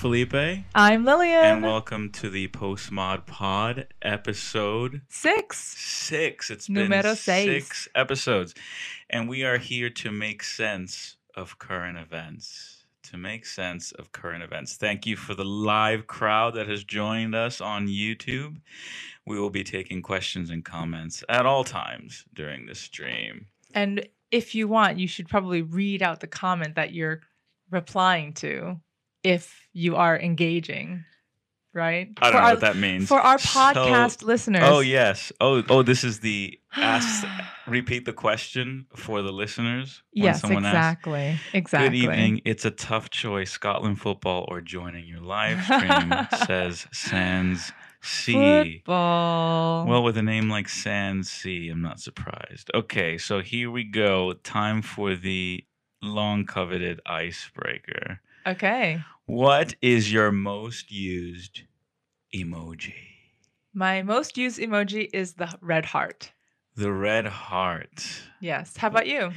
Hello, I'm Felipe, and welcome to the Postmod Pod episode Six. six. It's Numero been seis. six episodes, and we are here to make sense of current events. To make sense of current events. Thank you for the live crowd that has joined us on YouTube. We will be taking questions and comments at all times during this stream. And if you want, you should probably read out the comment that you're replying to if you are engaging, right? I don't for know our, what that means. For our So- podcast listeners. Oh yes. Oh oh. This is the ask. repeat the question for the listeners. when yes, someone asks, exactly. Exactly. Good evening. It's a tough choice: Scotland football or joining your live stream. says Sans C. Football. Well, with a name like Sans C, I'm not surprised. Okay, so here we go. Time for the long coveted icebreaker. Okay. What is your most used emoji? My most used emoji is the red heart. The red heart. Yes. How about you?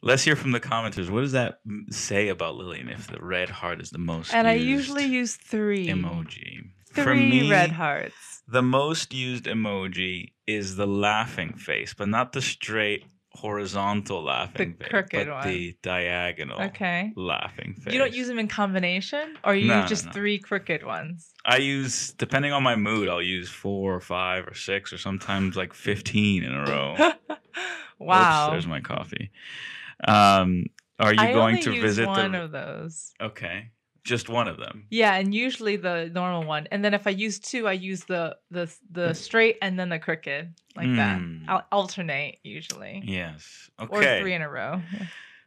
Let's hear from the commenters. What does that say about Lillian if the red heart is the most And I usually use three. emoji? Three For me, red hearts. the most used emoji is the laughing face, but not the straight horizontal laughing face, crooked but one. the diagonal Okay. laughing face. You don't use them in combination, or you No, use just no. three crooked ones? I use depending on my mood. I'll use four or five or six or sometimes like fifteen in a row. wow. Oops, there's my coffee. Um, are you I going to visit one the? of those. Okay, just one of them. Yeah, and usually the normal one. And then if I use two, I use the the the straight and then the crooked, like that. Mm. I'll alternate usually, Yes. Okay. Or three in a row.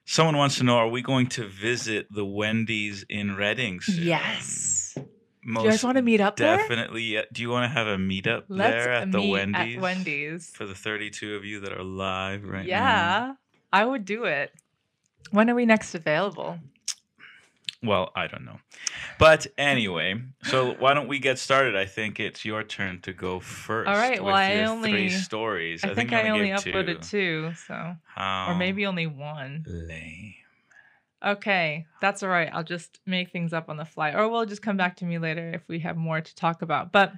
Someone wants to know: Are we going to visit the Wendy's in Reading soon? Yes. Most Do you guys want to meet up there? definitely. yeah. Do you want to have a meetup Let's there at the Wendy's? at Wendy's. For the 32 of you that are live right now. yeah, I would do it. When are we next available? Well, I don't know. But anyway, so why don't we get started? I think it's your turn to go first. All right, well, with I only- three stories. I, think you I only uploaded two, so How or maybe only one. lame. Okay, that's all right. I'll just make things up on the fly, or we'll just come back to me later if we have more to talk about. But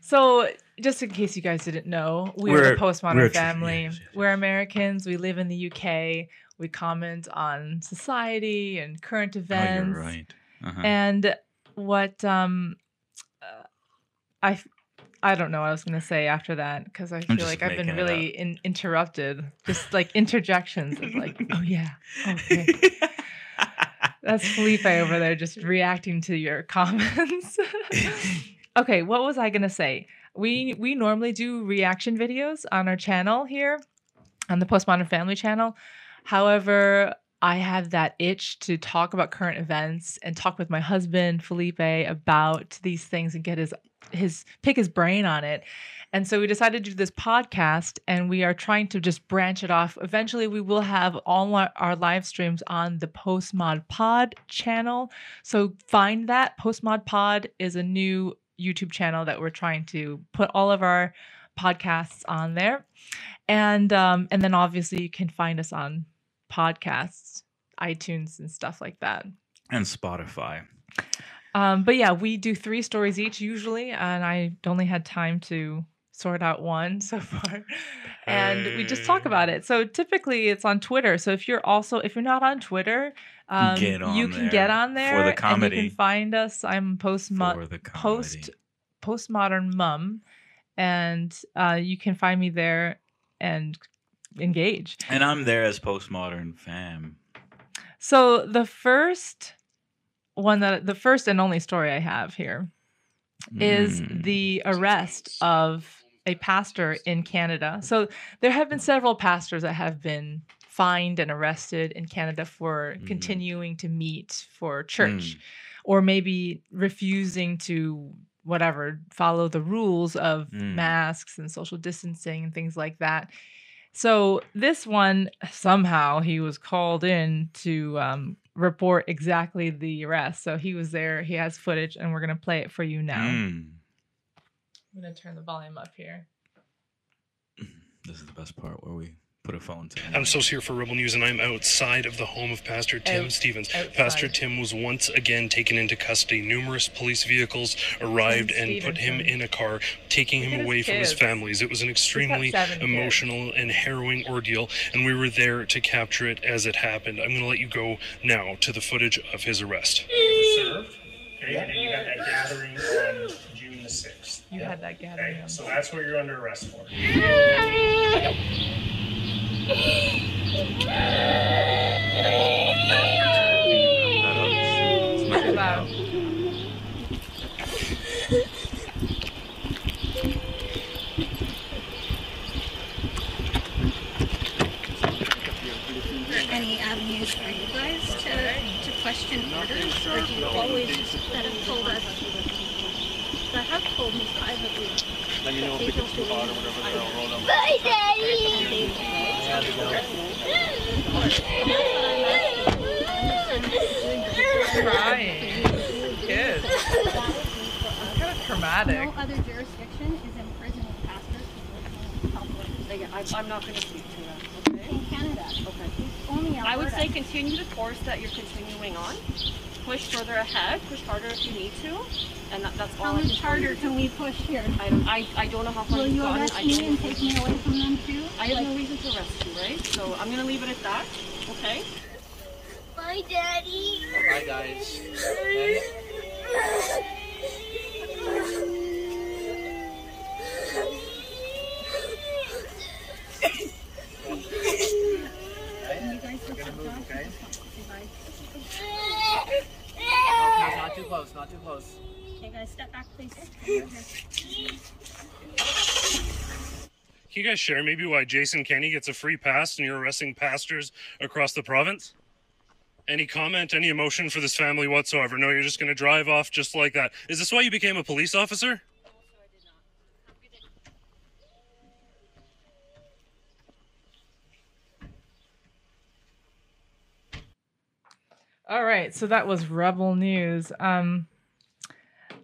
so, just in case you guys didn't know, we are We're- the postmodern a tr- family. yes, yes, We're Americans. We live in the UK. We comment on society and current Oh, events. you're right. Uh-huh. And what um, uh, I I don't know what I was gonna say after that because I feel like I've been really in, interrupted. Just like interjections of like, oh yeah, okay. That's Felipe over there just reacting to your comments. okay, what was I gonna say? We we normally do reaction videos on our channel here, on the Postmodern Family channel. However, I have that itch to talk about current events and talk with my husband Felipe about these things and get his his pick his brain on it. And so we decided to do this podcast and we are trying to just branch it off. Eventually we will have all our, our live streams on the Postmod Pod channel. So find that Postmod Pod is a new YouTube channel that we're trying to put all of our podcasts on there. And um and then obviously you can find us on podcasts, iTunes and stuff like that. and Spotify. Um, but yeah, we do three stories each usually, and I only had time to sort out one so far. And we just talk about it. So typically it's on Twitter. So if you're also if you're not on Twitter, um, on you can get on there for the and comedy. you can find us. I'm post post postmodern mum, and uh, you can find me there and engage. And I'm there as postmodern fam. So the first one that the first and only story I have here is Mm. the arrest of a pastor in Canada. So there have been several pastors that have been fined and arrested in Canada for Mhm. continuing to meet for church Mm. or maybe refusing to whatever follow the rules of Mm. masks and social distancing and things like that. So this one somehow he was called in to um, report exactly the arrest. So he was there. He has footage, and we're gonna play it for you now. Mm. I'm gonna turn the volume up here. This is the best part where we put a phone to. I'm Soos here for Rebel News, and I'm outside of the home of Pastor Tim Out- Stephens. outside. Pastor Tim was once again taken into custody. Numerous police vehicles arrived Tim and put him in a car, taking Look him at his away from his families. It was an extremely seven kids. emotional and harrowing ordeal, and we were there to capture it as it happened. I'm going to let you go now to the footage of his arrest. served. Okay, and then you had that gathering on June the sixth. You had that gathering. Okay, so that's what you're under arrest for. Any avenues for you guys to, to question orders? Or do you always that have told us, that have told me privately? Let me know if it gets too hot or whatever, then I'll roll them. Bye, Daddy! Crying. Kids. Kind of traumatic. No other jurisdiction is imprisoning pastors for health workers. I, I'm not going to speak to that. Okay. In Canada. Okay. Only I would say continue the course that you're continuing on. Push further ahead. Push harder if you need to, and that, that's all How I much harder can we push here? I, don't- I, I don't know how far Will you've you gotten. arrest I me and take me away from them too? I have Like- no reason to arrest you, right? So I'm gonna leave it at that. Okay. Bye, Daddy. Bye, guys. Okay? Can you guys just Gonna step move, back? okay? Say bye. Okay, not too close, not too close. Okay, guys, step back, please. Can you guys share maybe why Jason Kenney gets a free pass and you're arresting pastors across the province? Any comment, any emotion for this family whatsoever? No, you're just going to drive off just like that. Is this why you became a police officer? All right, so that was Rebel News. Um,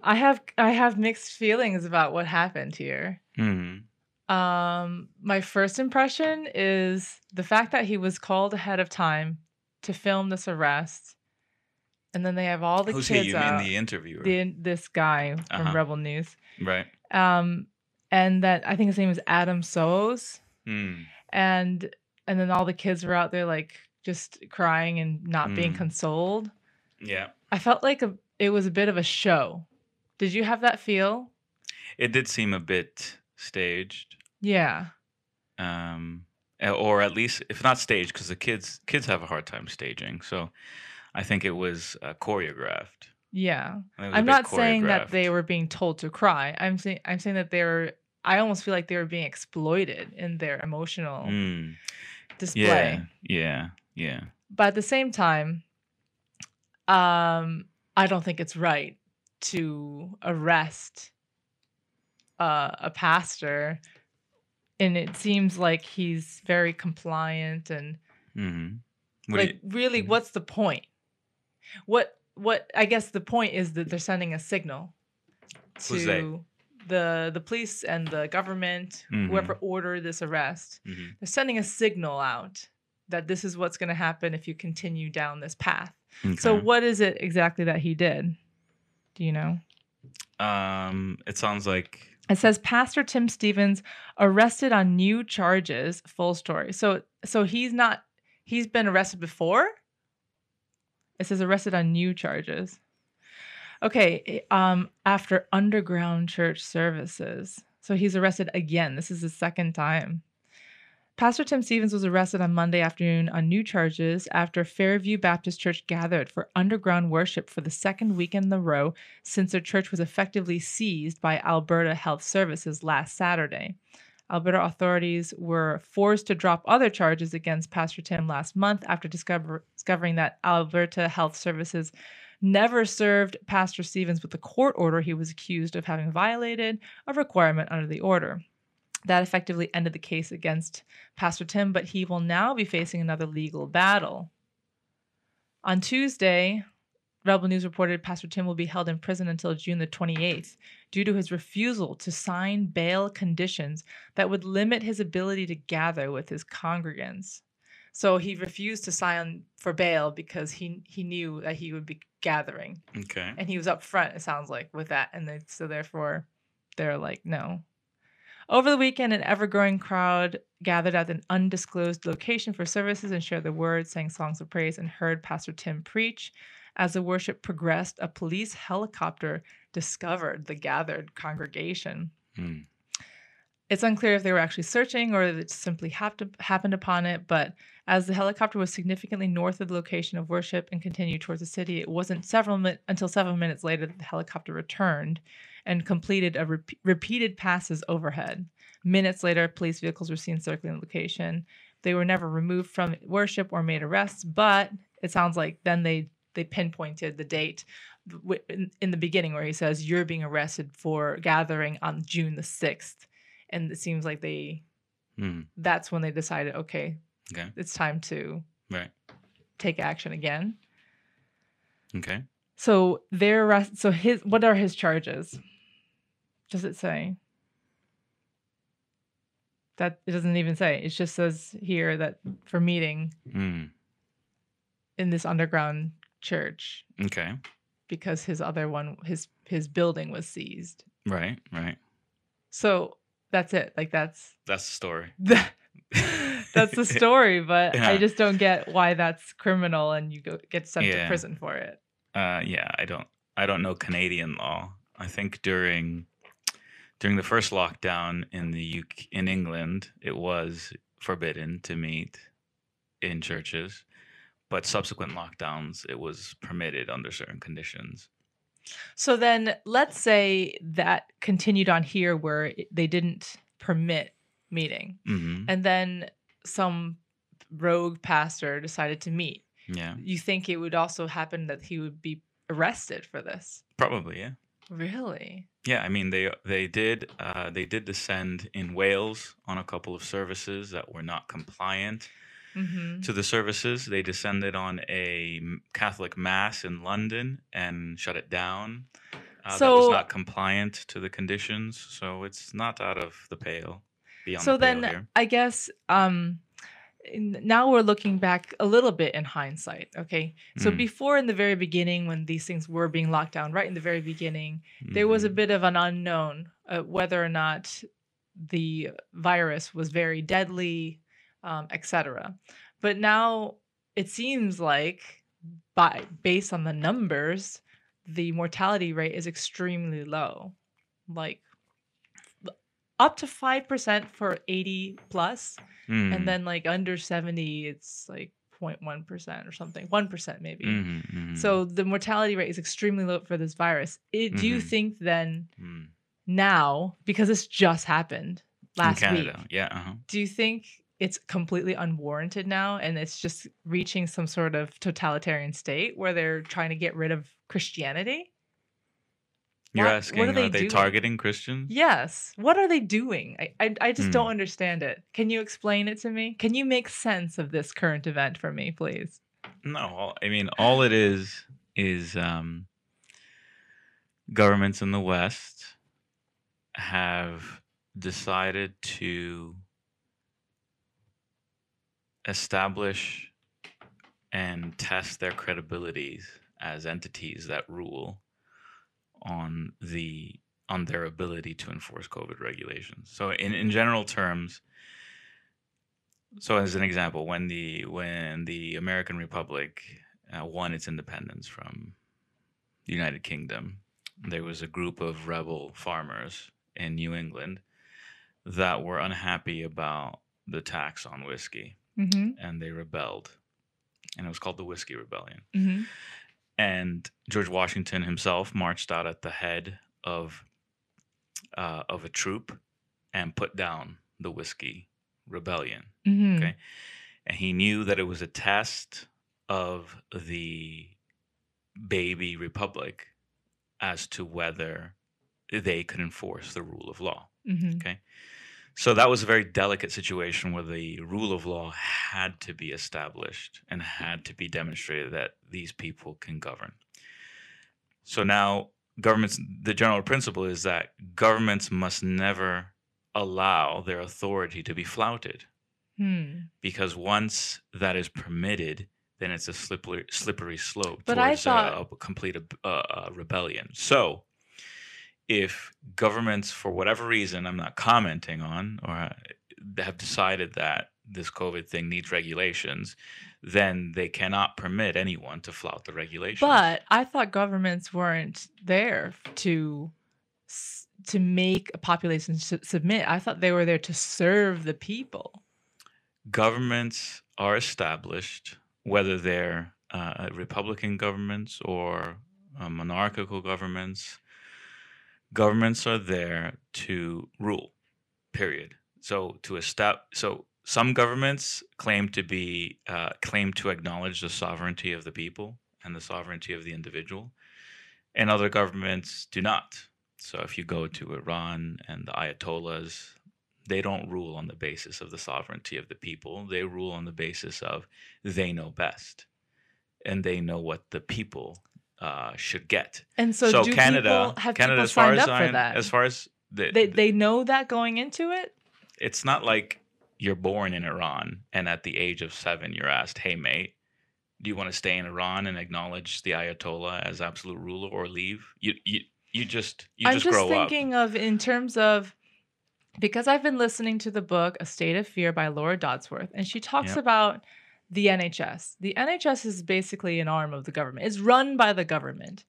I have I have mixed feelings about what happened here. hmm Um, my first impression is the fact that he was called ahead of time to film this arrest, and then they have all the kids. Who's he? kids You mean the interviewer? the- this guy from Uh-huh. Rebel News, right. um, and that I think his name is Adam Soos, Hmm. and and then all the kids were out there like just crying and not being Mm. consoled. Yeah. I felt like a, it was a bit of a show. Did you have that feel? It did seem a bit staged. Yeah. um, or at least if not staged, because the kids kids have a hard time staging. So I think it was uh, choreographed. Yeah. I think it was a I'm not saying that they were being told to cry. I'm saying I'm saying that they were I almost feel like they were being exploited in their emotional Mm, display. yeah, yeah, yeah. But at the same time, um, I don't think it's right to arrest uh, a pastor. And it seems like he's very compliant and hmm What like really Mhm. what's the point what what i guess the point is that they're sending a signal to the the police and the government whoever Mm-hmm. ordered this arrest you, mhm. they're sending a signal out that this is what's going to happen if you continue down this path. So what is it exactly that he did? Do you know? Um, it sounds like it says pastor tim stephens arrested on new charges. Full story. So so he's not he's been arrested before? It says arrested on new charges. Okay um after underground church services. So he's arrested again. This is the second time Pastor Tim Stephens was arrested on Monday afternoon on new charges after Fairview Baptist Church gathered for underground worship for the second weekend in a row since their church was effectively seized by Alberta Health Services last Saturday. Alberta authorities were forced to drop other charges against Pastor Tim last month after discover- discovering that Alberta Health Services never served Pastor Stephens with the court order he was accused of having violated a requirement under the order. That effectively ended the case against Pastor Tim, but he will now be facing another legal battle. On Tuesday, Rebel News reported Pastor Tim will be held in prison until June the 28th due to his refusal to sign bail conditions that would limit his ability to gather with his congregants. So he refused to sign for bail because he he knew that he would be gathering, Okay. and he was up front. It sounds like with that, and they, so therefore they're like no. Over the weekend, an ever-growing crowd gathered at an undisclosed location for services and shared the word, sang songs of praise, and heard Pastor Tim preach. As the worship progressed, a police helicopter discovered the gathered congregation. Hmm. It's unclear if they were actually searching or it simply happened, happened upon it, but as the helicopter was significantly north of the location of worship and continued towards the city, it wasn't several mi- until several minutes later that the helicopter returned and completed a rep- repeated passes overhead. Minutes later, police vehicles were seen circling the location. They were never removed from worship or made arrests, but it sounds like then they they pinpointed the date in, the beginning where he says you're being arrested for gathering on June the 6th and it seems like they Hmm. that's when they decided okay Okay. it's time to Right. take action again Okay. so their arrest so his what are his charges does it say that it doesn't even say it just says here that for meeting Hmm. in this underground church Okay. because his other one his his building was seized Right. Right. so that's it like that's That's the story. that's the story but i just don't get why that's criminal and you go get sent to prison for it Uh, yeah, I don't. I don't know Canadian law. I think during during the first lockdown in the UK, in England, it was forbidden to meet in churches, but subsequent lockdowns, it was permitted under certain conditions. so then let's say that continued on here where they didn't permit meeting hmm and then some rogue pastor decided to meet Yeah, you think it would also happen that he would be arrested for this probably. Yeah, really yeah. I mean, they they did uh, they did descend in Wales on a couple of services that were not compliant. hmm to the services. They descended on a Catholic mass in London and shut it down. Uh, that was not compliant to the conditions, so it's not out of the pale. Beyond so the pale then here. i guess um in- now we're looking back a little bit in hindsight okay so Mm. before in the very beginning when these things were being locked down right in the very beginning there was a Mhm. bit of an unknown uh, whether or not the virus was very deadly um, etc but now it seems like by based on the numbers the mortality rate is extremely low like up to 5% for 80 plus Mhm. and then like under 70 it's like 0.1% or something 1% maybe Mhm, mhm, so the mortality rate is extremely low for this virus it, do you Mhm. think then mhm. now because this just happened last in week yeah, uh-huh. do you think it's completely unwarranted now and it's just reaching some sort of totalitarian state where they're trying to get rid of christianity You're What- what asking, are are they they, targeting Christians? yes. What are they doing? I i, I just don't Hmm. understand it. Can you explain it to me? Can you make sense of this current event for me please? No, I mean all it is is um, governments in the West have decided to establish and test their credibilities as entities that rule on the on their ability to enforce COVID regulations. So in, in general terms, so as an example, when the when the American Republic uh, won its independence from the United Kingdom, there was a group of rebel farmers in New England that were unhappy about the tax on whiskey, mm-hmm and they rebelled, and it was called the Whiskey Rebellion. mm-hmm And George Washington himself marched out at the head of uh, of a troop and put down the Whiskey Rebellion. mm-hmm Okay. And he knew that it was a test of the baby republic as to whether they could enforce the rule of law. mm-hmm So that was a very delicate situation where the rule of law had to be established and had to be demonstrated that these people can govern. So now governments, the general principle is that governments must never allow their authority to be flouted Hmm. because once that is permitted, then it's a slippery, slippery slope But I towards a- thought- a, complete uh, uh, rebellion. So, if governments, for whatever reason, I'm not commenting on, or uh, have decided that this COVID thing needs regulations, then they cannot permit anyone to flout the regulations. But I thought governments weren't there to to make a population su- submit. I thought they were there to serve the people. governments are established, whether they're uh, Republican governments or uh, monarchical governments. Governments are there to rule. Period. So to establish. So some governments claim to be uh, claim to acknowledge the sovereignty of the people and the sovereignty of the individual, and other governments do not. So if you go to Iran and the Ayatollahs, they don't rule on the basis of the sovereignty of the people. They rule on the basis of they know best, and they know what the people uh, should get. And so, So, do Canada, people have Canada, people as far as up I, as far as the, they the- they know that going into it. it's not like you're born in Iran and at the age of seven you're asked, "Hey, mate, do you want to stay in Iran and acknowledge the Ayatollah as absolute ruler, or leave?" You you you just you I'm just, just grow up. thinking of in terms of because I've been listening to the book A State of Fear by Laura Dodsworth, and she talks Yep. about the NHS. The NHS is basically an arm of the government. It's run by the government.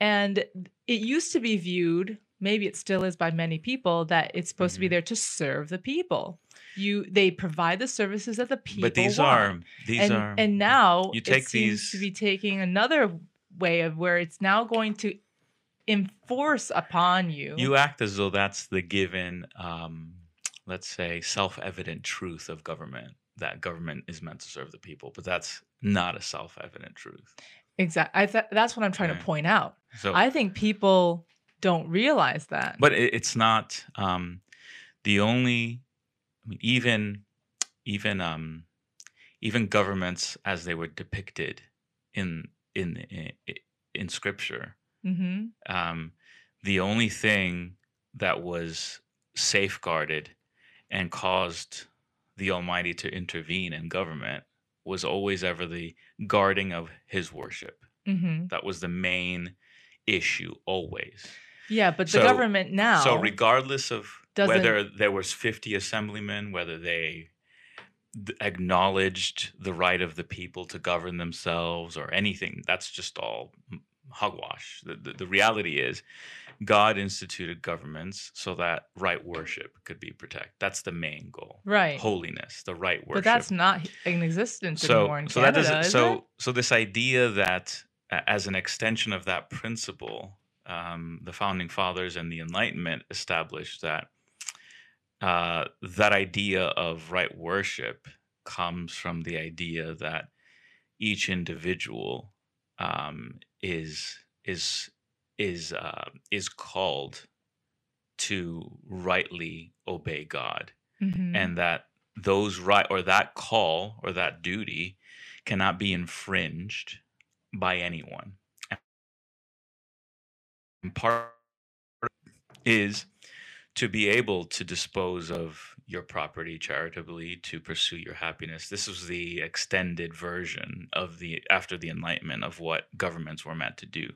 And it used to be viewed, maybe it still is by many people, that it's supposed to be Mhm. there to serve the people. You they provide the services that the people But these want. are these and, are and now you it take seems to be taking another way of where it's now going to enforce upon you. You act as though that's the given, um, let's say, self-evident truth of government that government is meant to serve the people, but that's not a self-evident truth. exactly. I th- that's what I'm trying Okay. to point out. So, I think people don't realize that. but it, it's not um, the only. I mean, even even um, even governments as they were depicted in in in, in scripture hmm um, the only thing that was safeguarded and caused the Almighty to intervene in government was always ever the guarding of His worship. hmm That was the main issue, always. Yeah, but the government now. So, regardless of whether there was 50 assemblymen, whether they d- acknowledged the right of the people to govern themselves or anything, that's just all hogwash. The, the, the reality is, God instituted governments so that right worship could be protected. That's the main goal. right. Holiness, the right worship but that's not in existence so anymore in so that Canada. doesn't is so it? so this idea that uh, as an extension of that principle um, the founding fathers and the enlightenment established that uh, that idea of right worship comes from the idea that each individual um, is is is uh, is called to rightly obey God Mhm. and that those right or that call or that duty cannot be infringed by anyone. And part is to be able to dispose of your property charitably to pursue your happiness. This was the extended version of the after the enlightenment of what governments were meant to do.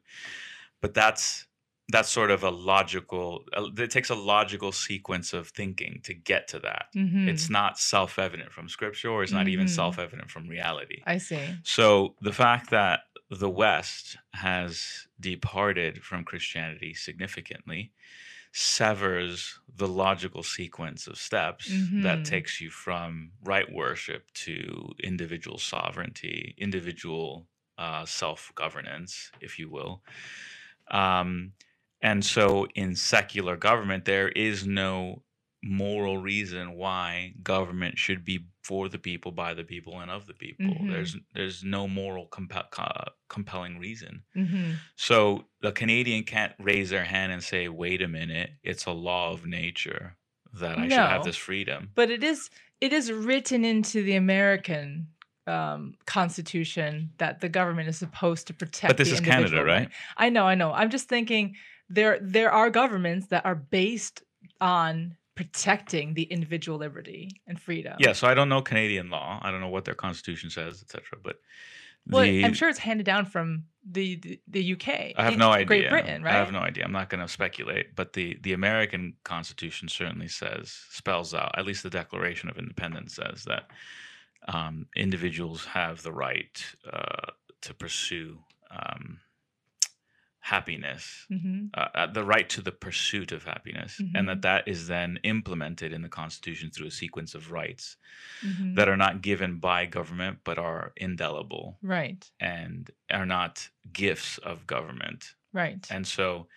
But that's that's sort of a logical uh, it takes a logical sequence of thinking to get to that Mhm. it's not self-evident from scripture or it's not even Mhm. self-evident from reality I see. so the fact that the west has departed from christianity significantly severs the logical sequence of steps that Mhm. takes you from right worship to individual sovereignty individual uh, self-governance if you will um, and so in secular government, there is no moral reason why government should be for the people, by the people, and of the people. Mhm. There's there's no moral compa- co- compelling reason. hmm So the Canadian can't raise their hand and say, "Wait a minute, it's a law of nature that I should have this freedom." But it is it is written into the American um, constitution that the government is supposed to protect. But this the is Canada, right. I know, I know. I'm just thinking there there are governments that are based on protecting the individual liberty and freedom. Yeah, so I don't know Canadian law. I don't know what their constitution says, etc. But Well, the, I'm sure it's handed down from the the, the UK. I have no idea. Great Britain, right? I have no idea. I'm not going to speculate, but the the American Constitution certainly says spells out. At least the Declaration of Independence says that um, individuals have the right uh, to pursue um, happiness, hmm uh, uh, the right to the pursuit of happiness, and Mhm. that that is then implemented in the Constitution through a sequence of rights hmm that are not given by government but are indelible right, and are not gifts of government. right. And so,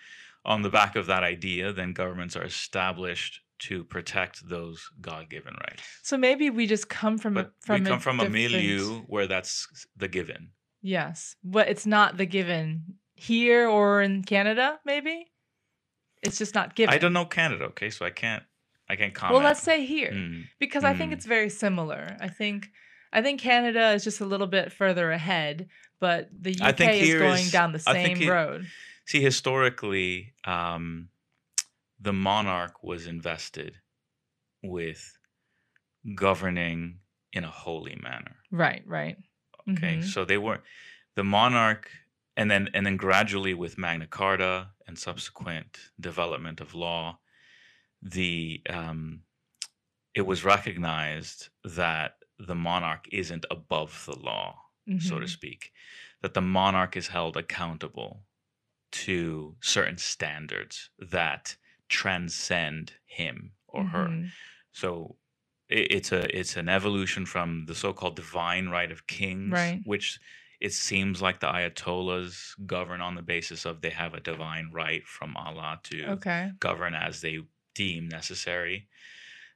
on the back of that idea, then governments are established to protect those God given rights. so maybe we just come from a- But from we come from a milieu where that's the given. Yes, but it's not the given here or in Canada. Maybe it's just not given. I don't know Canada, okay, so I can't, I can't comment. Well, let's say here Mm. because I think Mm. it's very similar. I think I think Canada is just a little bit further ahead, but the UK is going is- down the I think same it- road. See, historically, um, the monarch was invested with governing in a holy manner. Right, right. Okay, Mhm. so they were the monarch, and then and then gradually with Magna Carta and subsequent development of law, the um, it was recognized that the monarch isn't above the law, so to Mhm. speak, that the monarch is held accountable to certain standards that transcend him or her. Mhm. So i- it's a it's an evolution from the so-called divine right of kings, Right. which it seems like the Ayatollahs govern on the basis of they have a divine right from Allah to Okay. govern as they deem necessary.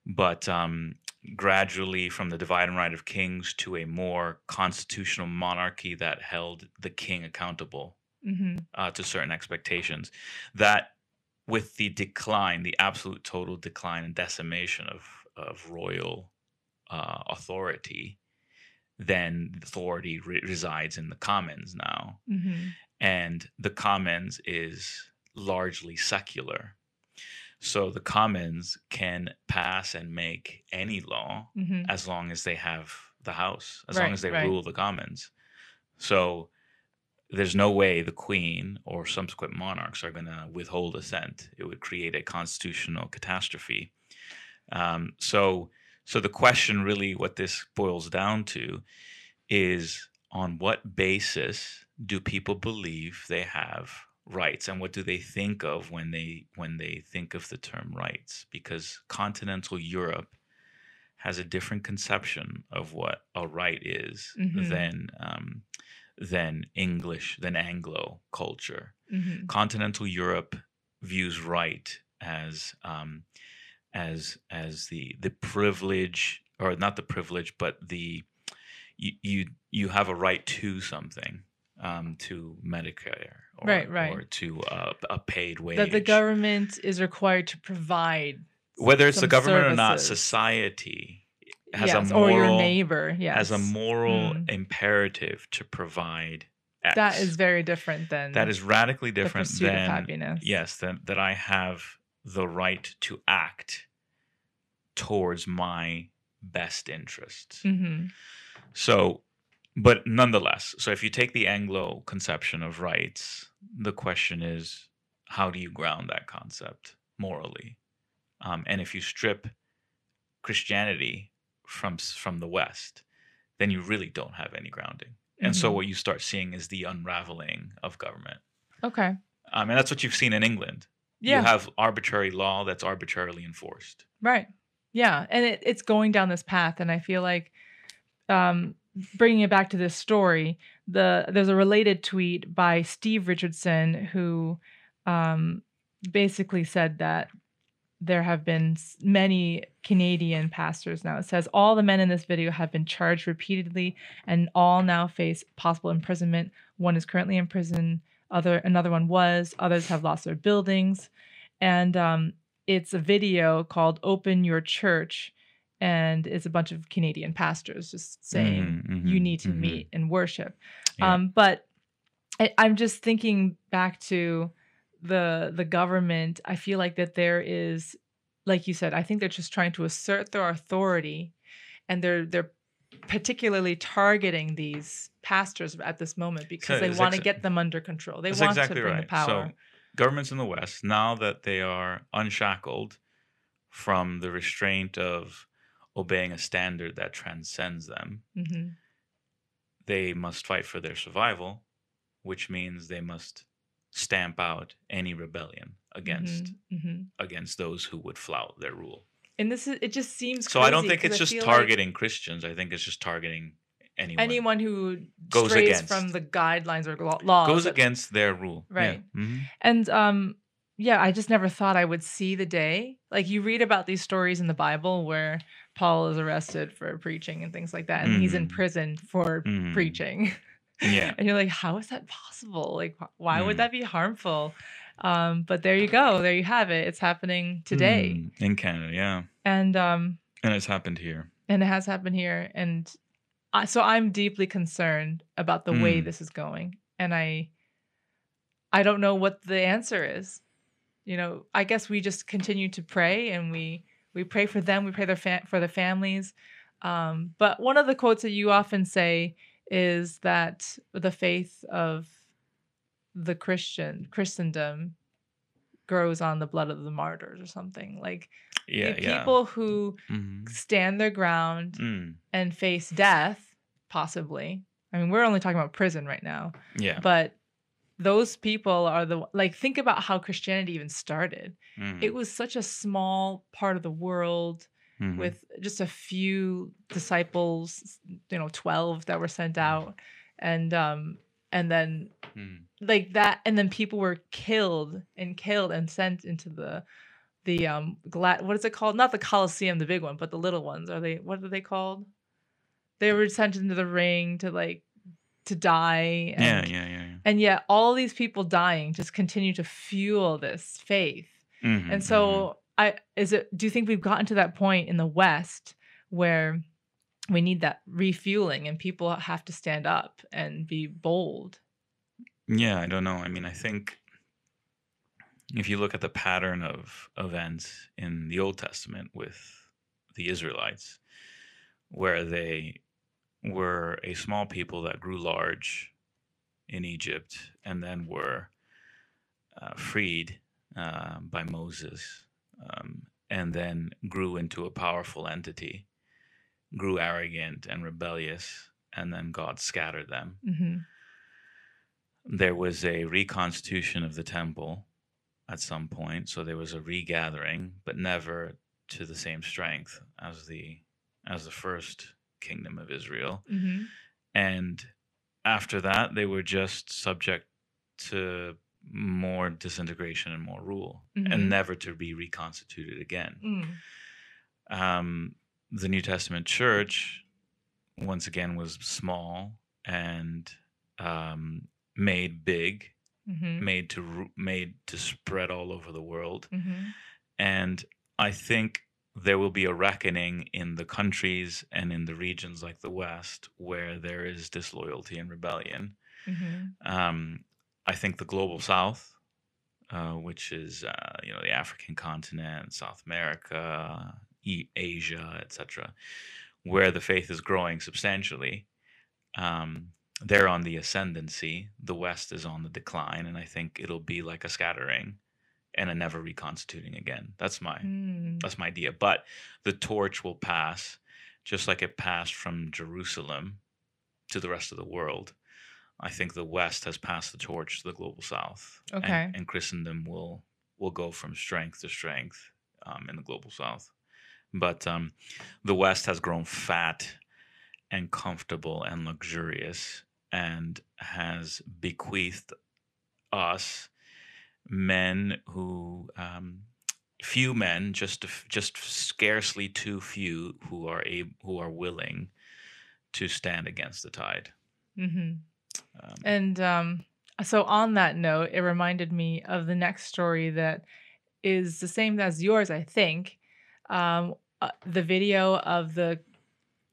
But um, gradually, from the divine right of kings to a more constitutional monarchy that held the king accountable hmm uh, to certain expectations. That with the decline, the absolute total decline and decimation of of royal uh, authority, then authority re- resides in the commons now, hmm and the commons is largely secular. So the commons can pass and make any law hmm as long as they have the house, as long as they right. rule the commons. So there's no way the queen or subsequent monarchs are going to withhold assent. It would create a constitutional catastrophe. Um, so, so the question really, what this boils down to, is on what basis do people believe they have rights, and what do they think of when they when they think of the term rights? Because continental Europe has a different conception of what a right is Mhm. than um, than English than Anglo culture. hmm Continental Europe views right as um, as as the the privilege or not the privilege, but the you you, you have a right to something um, to Medicare or, Right, right. or to uh, a paid wage That the government is required to provide. whether it's the government or not, society has yes, a moral or your neighbor. Yes, has a moral Mm. imperative to provide X. That is very different than that is radically different than happiness. yes that that I have the right to act towards my best interests. hmm So, but nonetheless, so if you take the Anglo conception of rights, the question is, how do you ground that concept morally? Um, and if you strip Christianity from from the West, then you really don't have any grounding. And so Mhm. what you start seeing is the unraveling of government. Okay. Um, and that's what you've seen in England. Yeah. You have arbitrary law that's arbitrarily enforced. Right. Yeah, and it, it's going down this path, and I feel like um, bringing it back to this story, the there's a related tweet by Steve Richardson who um, basically said that there have been many Canadian pastors now. It says all the men in this video have been charged repeatedly, and all now face possible imprisonment. One is currently in prison. Other another one was. Others have lost their buildings, and um, it's a video called "Open Your Church," and it's a bunch of Canadian pastors just saying Mhm, you mhm, need to mhm. meet and worship. Yeah. Um, but I, I'm just thinking back to the the government. I feel like that there is, like you said, I think they're just trying to assert their authority, and they're they're particularly targeting these pastors at this moment because they want to exa- get them under control. They want exactly to bring right. the power. So governments in the West, now that they are unshackled from the restraint of obeying a standard that transcends them, hmm they must fight for their survival, which means they must stamp out any rebellion against hmm against those who would flout their rule. And this is it. Just seems So I don't think it's I just feel like targeting Christians. I think it's just targeting anyone. anyone who Goes strays against. from the guidelines or law- laws goes against their rule. Yeah. Right. Mhm. And um yeah, I just never thought I would see the day. Like you read about these stories in the Bible where Paul is arrested for preaching and things like that and he's in Mhm. prison for Mhm. preaching. Yeah. and you're like, how is that possible? Like wh- why would Mm. that be harmful? Um but there you go. There you have it. It's happening today. Mm, in Canada, yeah. And um And it's happened here. and it has happened here and I, so i'm deeply concerned about the way Mm. this is going and i i don't know what the answer is you know i guess we just continue to pray and we we pray for them we pray their fa- for their families um, but one of the quotes that you often say is that the faith of the christian christendom grows on the blood of the martyrs or something like Yeah, the yeah. people who Mhm. stand their ground Mm, and face death, possibly. I mean, we're only talking about prison right now, yeah. but those people are the like think about how Christianity even started. mhm, It was such a small part of the world mhm. with just a few disciples, you know, 12 that were sent out and um and then Mm. like that and then people were killed and killed and sent into the the um glad what is it called not the coliseum the big one but the little ones are they what are they called they were sent into the ring to like to die and, yeah, yeah, yeah. yeah. and yet all these people dying just continue to fuel this faith Mhm, and mhm. so i is it do you think we've gotten to that point in the west where we need that refueling and people have to stand up and be bold Yeah, I don't know. I mean, I think if you look at the pattern of events in the Old Testament with the Israelites, where they were a small people that grew large in Egypt and then were uh, freed uh, by Moses um, and then grew into a powerful entity, grew arrogant and rebellious, and then God scattered them. Hmm there was a reconstitution of the temple at some point so there was a regathering but never to the same strength as the as the first kingdom of israel. Hmm and after that they were just subject to more disintegration and more rule Mhm. and never to be reconstituted again Mm. um, the New Testament church, once again, was small and um, made big, hmm made to made to spread all over the world. hmm And I think there will be a reckoning in the countries and in the regions like the West where there is disloyalty and rebellion. hmm Um, I think the global South, uh, which is uh, you know the African continent, South America, E- Asia, etc., where the faith is growing substantially, um, they're on the ascendancy. The West is on the decline, and I think it'll be like a scattering and a never reconstituting again. That's my Mm. that's my idea. But the torch will pass, just like it passed from Jerusalem to the rest of the world. I think the West has passed the torch to the global South. and- Okay. And, Christendom will will go from strength to strength um, in the global South. But um, the West has grown fat and comfortable and luxurious and has bequeathed us men who um, few men just just scarcely too few who are able who are willing to stand against the tide hmm um, And um, so, on that note, it reminded me of the next story that is the same as yours, I think. Um, uh, the video of the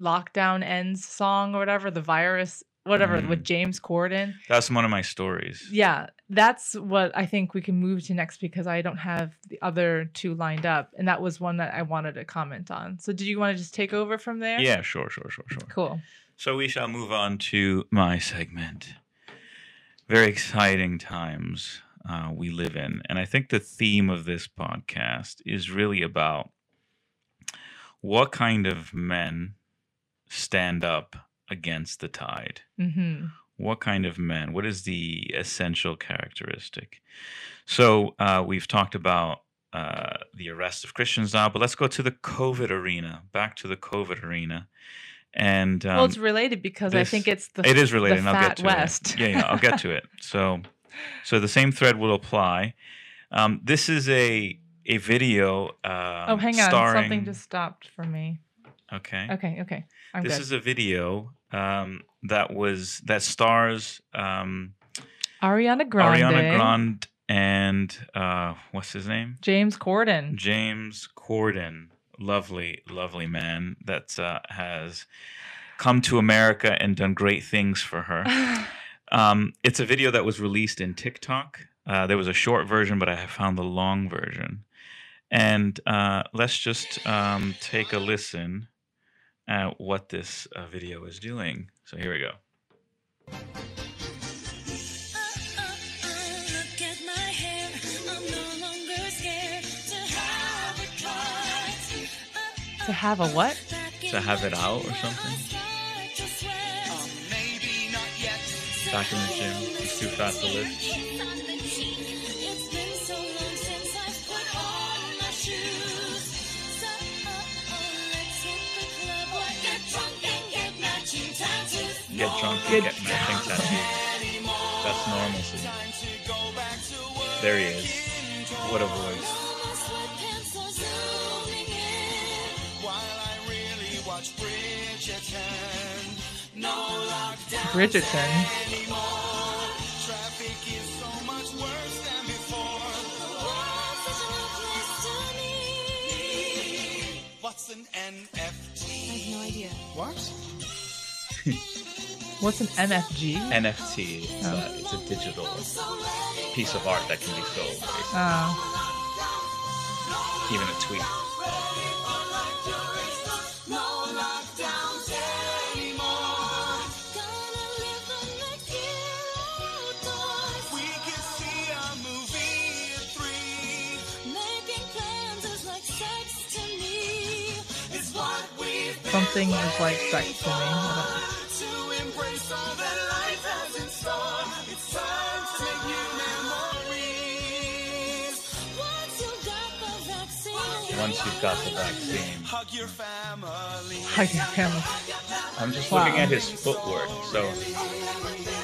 lockdown ends song or whatever, the virus, whatever, Mm. with James Corden. That's one of my stories. Yeah, that's what I think we can move to next because I don't have the other two lined up. And that was one that I wanted to comment on. So did you want to just take over from there? Yeah, sure, sure, sure, sure. Cool. So we shall move on to my segment. Very exciting times uh, we live in. And I think the theme of this podcast is really about what kind of men stand up against the tide. hmm What kind of men? What is the essential characteristic? So uh, we've talked about uh, the arrest of Christians now, but let's go to the COVID arena. Back to the COVID arena, and um, well, it's related because I think it's the it is related, and I'll fat get to West. it. Yeah, yeah, I'll get to it. So, so the same thread will apply. Um, this is a a video. Um, oh, hang on, starring, something just stopped for me. okay. Okay, okay, I'm this good. is a video um, that was that stars um, Ariana Grande, Ariana Grande and uh, what's his name? James Corden. James Corden, lovely, lovely man that uh, has come to America and done great things for her. Um, it's a video that was released in TikTok. Uh, there was a short version, but I have found the long version. And uh, let's just um, take a listen at what this uh, video is doing. So here we go. To have a what? To have it out or something? Um, Back in the gym. He's too fat to lift. Get drunk and Good. get matching tattoos. That's normalcy. There he is. What a voice. Bridgerton. What's an NFT? What? What's an MFG? NFT. It's, Oh. a, it's a digital piece of art that can be sold. basically. Oh, Even a tweet. We've something is like sex to me. I to embrace all that life has in store. It's time to make new memories. Once you've got the vaccine. Hug your family. don't- I can I'm just Wow. looking at his footwork. So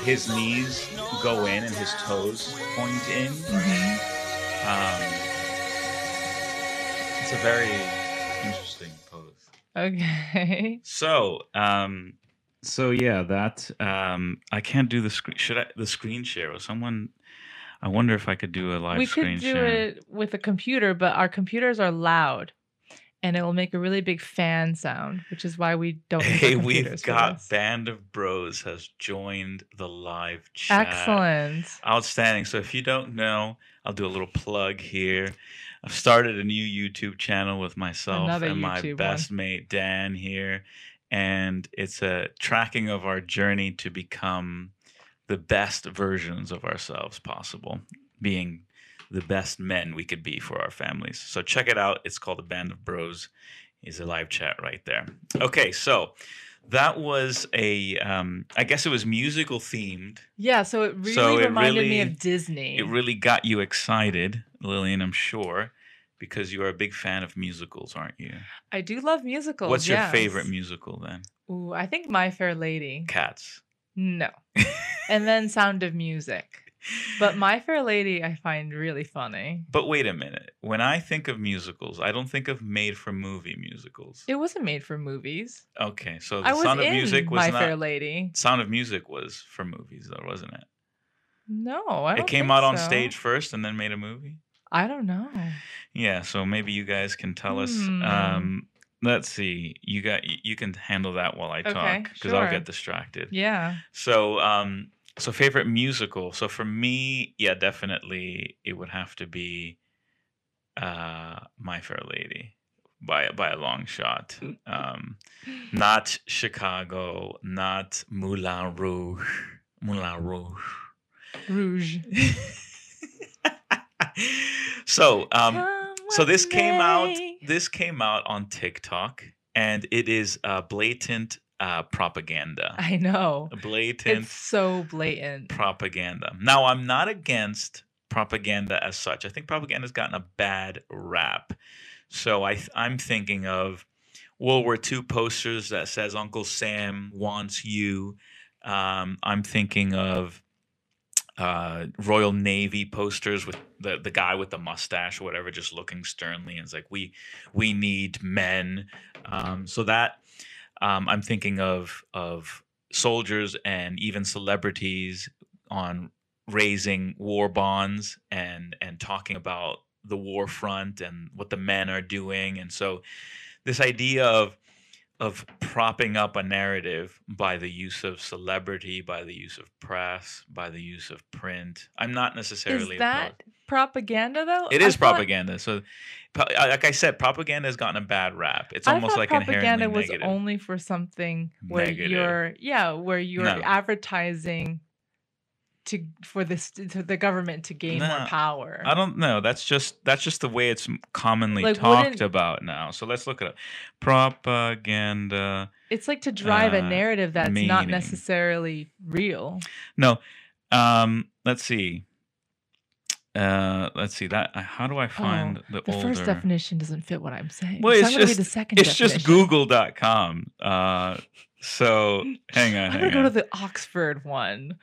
his knees go in and his toes point in. Um, it's a very interesting pose. Okay. So, um, so yeah, that um, I can't do the screen. Should I the screen share? Or someone? I wonder if I could do a live we screen could do share. it with a computer, but our computers are loud, and it will make a really big fan sound, which is why we don't. Hey, we've got. Band of Bros has joined the live chat. Excellent. Outstanding. So if you don't know, I'll do a little plug here. I've started a new YouTube channel with myself Another and my YouTube best mate Dan here. And it's a tracking of our journey to become the best versions of ourselves possible, being the best men we could be for our families. So check it out. It's called the Band of Bros. Is a live chat right there. Okay, so that was a um I guess it was musical themed. Yeah, so it really So it reminded me of Disney. It really got you excited, Lillian, I'm sure, because you are a big fan of musicals, aren't you? I do love musicals. What's your favorite musical then? Ooh, I think My Fair Lady. Cats. No. and then Sound of Music. But My Fair Lady I find really funny. But wait a minute. When I think of musicals, I don't think of made for movie musicals. It wasn't made for movies. Okay, so the I Sound of Music was My not Fair Lady. Sound of Music was for movies though, wasn't it? No, I don't it came out on so. stage first and then made a movie. I don't know. Yeah, so maybe you guys can tell us Hmm. um let's see. You got you can handle that while I Okay, talk because I'll get distracted. Yeah. So, um, so favorite musical. So for me, yeah, definitely it would have to be, uh, My Fair Lady, by by a long shot. Um, not Chicago, not Moulin Rouge, Moulin Rouge. Rouge. so, um, so this came out. This came out on TikTok, and it is uh, blatant uh, propaganda. I know. Blatant It's so blatant. propaganda. Now, I'm not against propaganda as such. I think propaganda's gotten a bad rap. So I I'm thinking of World War II posters that says Uncle Sam wants you. Um, I'm thinking of uh, Royal Navy posters with the, the guy with the mustache or whatever, just looking sternly, and it's like we we need men. Um, so that um, I'm thinking of of soldiers and even celebrities on raising war bonds and and talking about the war front and what the men are doing. And so this idea of of propping up a narrative by the use of celebrity by the use of press by the use of print i'm not necessarily Is that opposed- propaganda though? it I is propaganda so uh, like i said propaganda has gotten a bad rap it's I almost like propaganda was negative only for something where Negative. you're yeah, where you're No. advertising to for this to the government to gain more power. I don't know. That's just that's just the way it's commonly Like, talked about now. So let's look it up. Propaganda. It's like to drive a uh, narrative that's not necessarily real. No. Um. Let's see. Uh. Let's see that. uh, How do I find the, Oh, The older? first definition doesn't fit what I'm saying. Well, so it's just the second it's just. Google.com. Uh. So hang on. I'm hang gonna go to the Oxford one.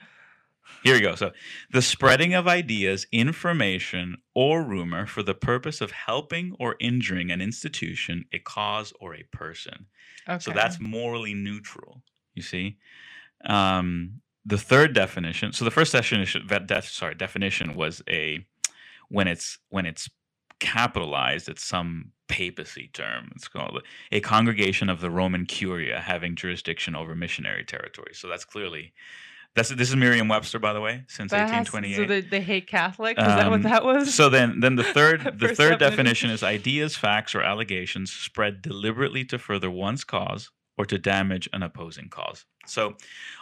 Here we go. So, the spreading of ideas, information, or rumor for the purpose of helping or injuring an institution, a cause, or a person. Okay. So that's morally neutral. You see, um, the third definition. So the first definition, sorry, definition was a when it's when it's capitalized. It's some papacy term. It's called a congregation of the Roman Curia having jurisdiction over missionary territory. So that's clearly that's this is Merriam-Webster, by the way, since That has- 1828. So they, they hate Catholics. Is that what Um, that was? So then, then the third, the third definition. is ideas, facts, or allegations spread deliberately to further one's cause or to damage an opposing cause. So,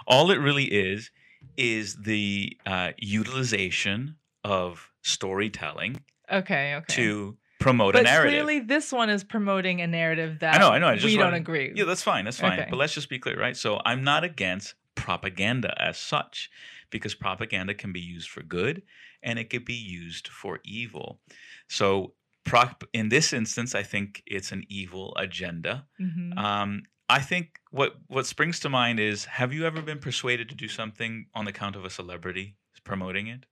all it really is is the uh, utilization of storytelling okay. Okay. to promote a but narrative. clearly, this one is promoting a narrative that I know, I know. I just we don't agree. Yeah, that's fine. That's fine. Okay. But let's just be clear, right? So I'm not against propaganda as such, because propaganda can be used for good and it could be used for evil. So prop in this instance, I think it's an evil agenda. Mhm. Um, I think what what springs to mind is: Have you ever been persuaded to do something on the count of a celebrity promoting it?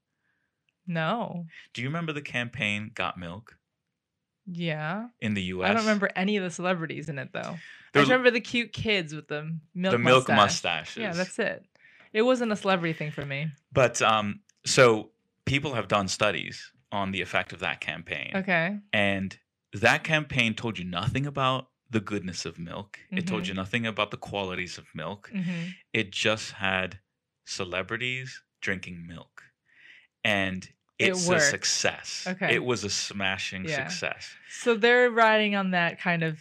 no. Do you remember the campaign "Got Milk" Yeah. in the U.S.? I don't remember any of the celebrities in it though. I remember the cute kids with the milk the milk mustache. mustaches. Yeah, that's it. It wasn't a celebrity thing for me. But um, so people have done studies on the effect of that campaign. Okay. And that campaign told you nothing about the goodness of milk. It told you nothing about the qualities of milk. hmm It just had celebrities drinking milk. And It it's a success. Okay. It was a smashing Yeah. success. So they're riding on that kind of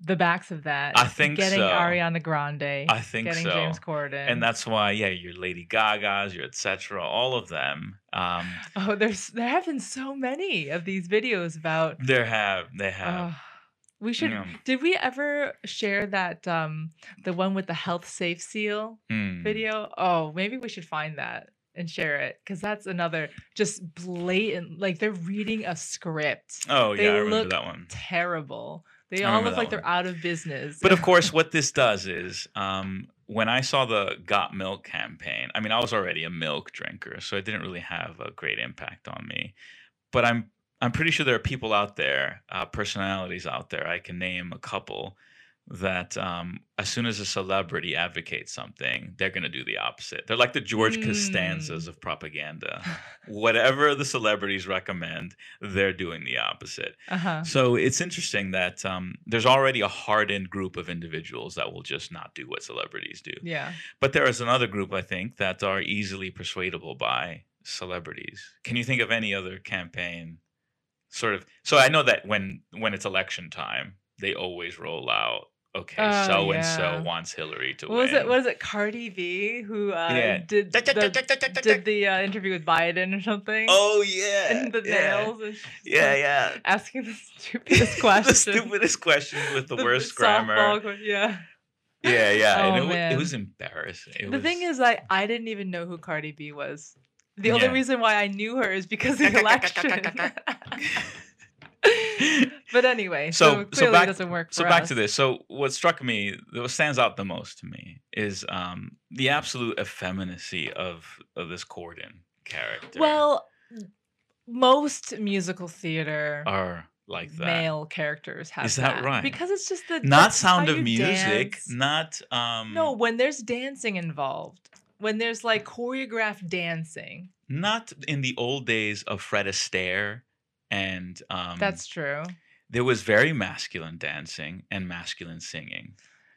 the backs of that. I think getting so. Ariana Grande. I think getting so. James Corden. And that's why, yeah, your Lady Gagas, your etc., all of them. Um, oh, there's there have been so many of these videos about. there have they have. We should. Yeah. Did we ever share that um the one with the health safe seal Hmm. video? Oh, maybe we should find that and share it because that's another just blatant. Like they're reading a script. Oh They yeah, I remember that one. Terrible. They all look like they're out of business. But of course, what this does is, um, when I saw the Got Milk campaign, I mean, I was already a milk drinker, so it didn't really have a great impact on me. But I'm I'm pretty sure there are people out there, uh, personalities out there. I can name a couple that um, as soon as a celebrity advocates something, they're going to do the opposite. They're like the George Costanzas Mm. of propaganda. Whatever the celebrities recommend, they're doing the opposite. Uh huh. So it's interesting that um, there's already a hardened group of individuals that will just not do what celebrities do. Yeah. But there is another group, I think, that are easily persuadable by celebrities. Can you think of any other campaign? Sort of. So I know that when when it's election time, they always roll out. Okay, Oh, so and so wants Hillary to What was it? Was it Cardi B who uh, Yeah. did the, did the uh, interview with Biden or something? Oh yeah, and the yeah. nails. And Yeah, like yeah. Asking the stupidest question. the stupidest question with the, worst softball grammar. que- Yeah. Yeah, yeah. Oh, and it, man. it was embarrassing. It the was, thing is, I I didn't even know who Cardi B was. The only reason why I knew her is because of the election. but anyway, so, So- so back- it doesn't work. so back us. to this. So what struck me, what stands out the most to me, is um, the absolute effeminacy of of this Corden character. Well, most musical theater are like that. male characters have Is that right? because it's just the Not Sound of Music. dance. Not um. No, when there's dancing involved, when there's like choreographed dancing, Not in the old days of Fred Astaire, and um. that's true. there was very masculine dancing and masculine singing.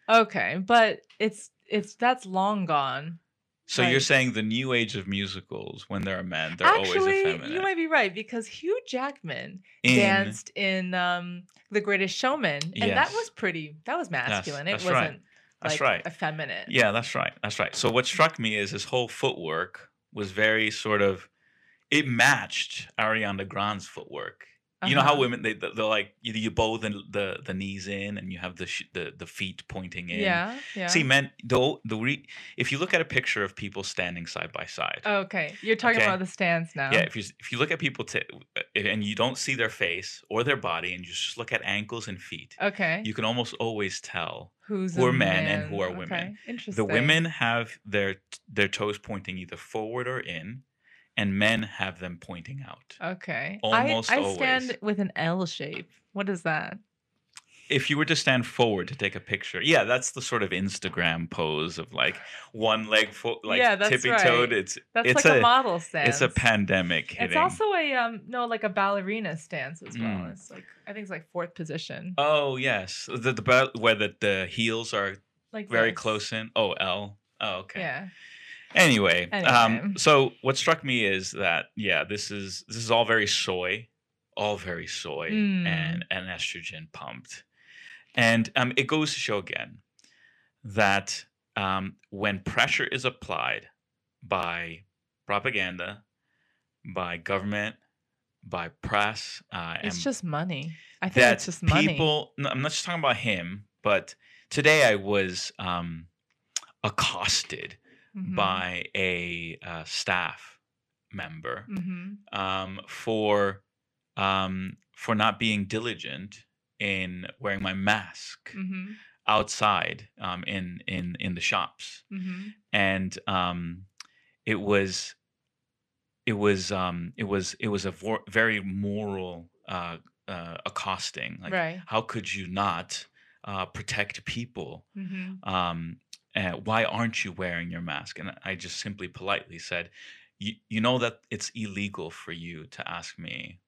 Okay, but it's it's that's long gone. So Right. you're saying the new age of musicals, when there are men, they're always Actually, effeminate. you might be right because Hugh Jackman In- danced in um, The Greatest Showman, and that was pretty. That was masculine. it wasn't That's like right. effeminate. Yeah, that's right. That's right. So what struck me is his whole footwork was very sort of it matched Ariana Grande's footwork. You know how Uh-huh. women they they're like you, you bow the, the the knees in and you have the sh- the the feet pointing in. Yeah, yeah. See, men, though the re- if you look at a picture of people standing side by side, Okay, you're talking Okay. about the stands now. yeah, if you if you look at people t- and you don't see their face or their body and you just look at ankles and feet, Okay. you can almost always tell Who's who are men and who are Okay, women. Interesting. The women have their their toes pointing either forward or in, and men have them pointing out. Okay. Almost I, I always. stand with an L shape. What is that? If you were to stand forward to take a picture, yeah, that's the sort of Instagram pose of like one leg fo- like Yeah, that's tippy toed. right. It's That's it's like a, a, model stance. it's a pandemic hitting. It's also a um no like a ballerina stance as well. Mm. It's like I think it's like fourth position. Oh yes, the the where the, the heels are Like very this. close in. Oh L. Oh okay. Yeah. Anyway, Anyway. um, so what struck me is that yeah, this is this is all very soy, all very soy Mm. and and estrogen pumped, and um, it goes to show again that um, when pressure is applied by propaganda, by government, by press, uh, It's just money. I think it's just money. people no, i'm not just talking about him but today i was um accosted Mhm. by a uh, staff member Mhm. um for um for not being diligent in wearing my mask Mhm. outside um in in in the shops Mhm. and um it was it was um it was it was a vor- very moral uh uh accosting like Right. how could you not uh protect people Mhm. um and why aren't you wearing your mask and i just simply politely said you, know that it's illegal for you to ask me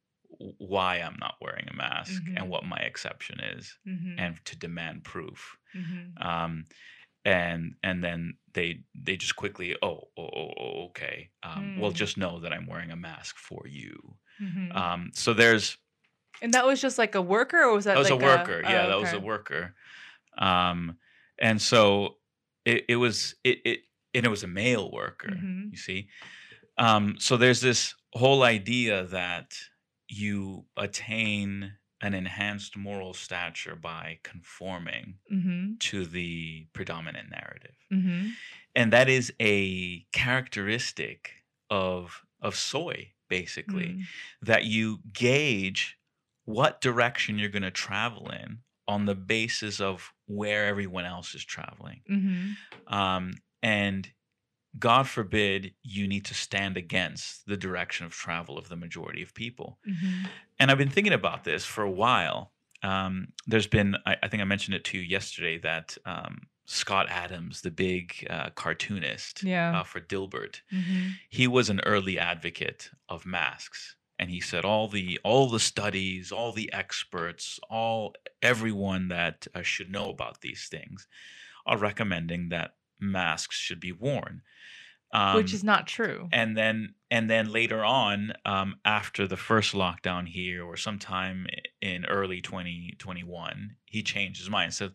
why i'm not wearing a mask Mhm. and what my exception is Mhm. and to demand proof Mhm. um, and and then they they just quickly oh oh, oh, oh okay um, well Mm. just know that I'm wearing a mask for you Mhm. um, so there's and that was just like a worker, or was that, that was like a worker yeah oh, that was a worker um, and so it, it was it, it and it was a male worker Mhm. you see um, so there's this whole idea that you attain an enhanced moral stature by conforming Mhm. to the predominant narrative Mhm. and that is a characteristic of of soy basically Mm. that you gauge what direction you're going to travel in on the basis of where everyone else is traveling Mhm. um, and god forbid you need to stand against the direction of travel of the majority of people Mhm. and i've been thinking about this for a while um, there's been, I, I think I mentioned it to you yesterday, that um, Scott Adams, the big uh, cartoonist Yeah. uh, for Dilbert, Mhm. he was an early advocate of masks. And he said all the all the studies, all the experts, all everyone that uh, should know about these things are recommending that masks should be worn. Um, Which is not true. and then and then later on um, after the first lockdown here or sometime in early 2021 he changed his mind said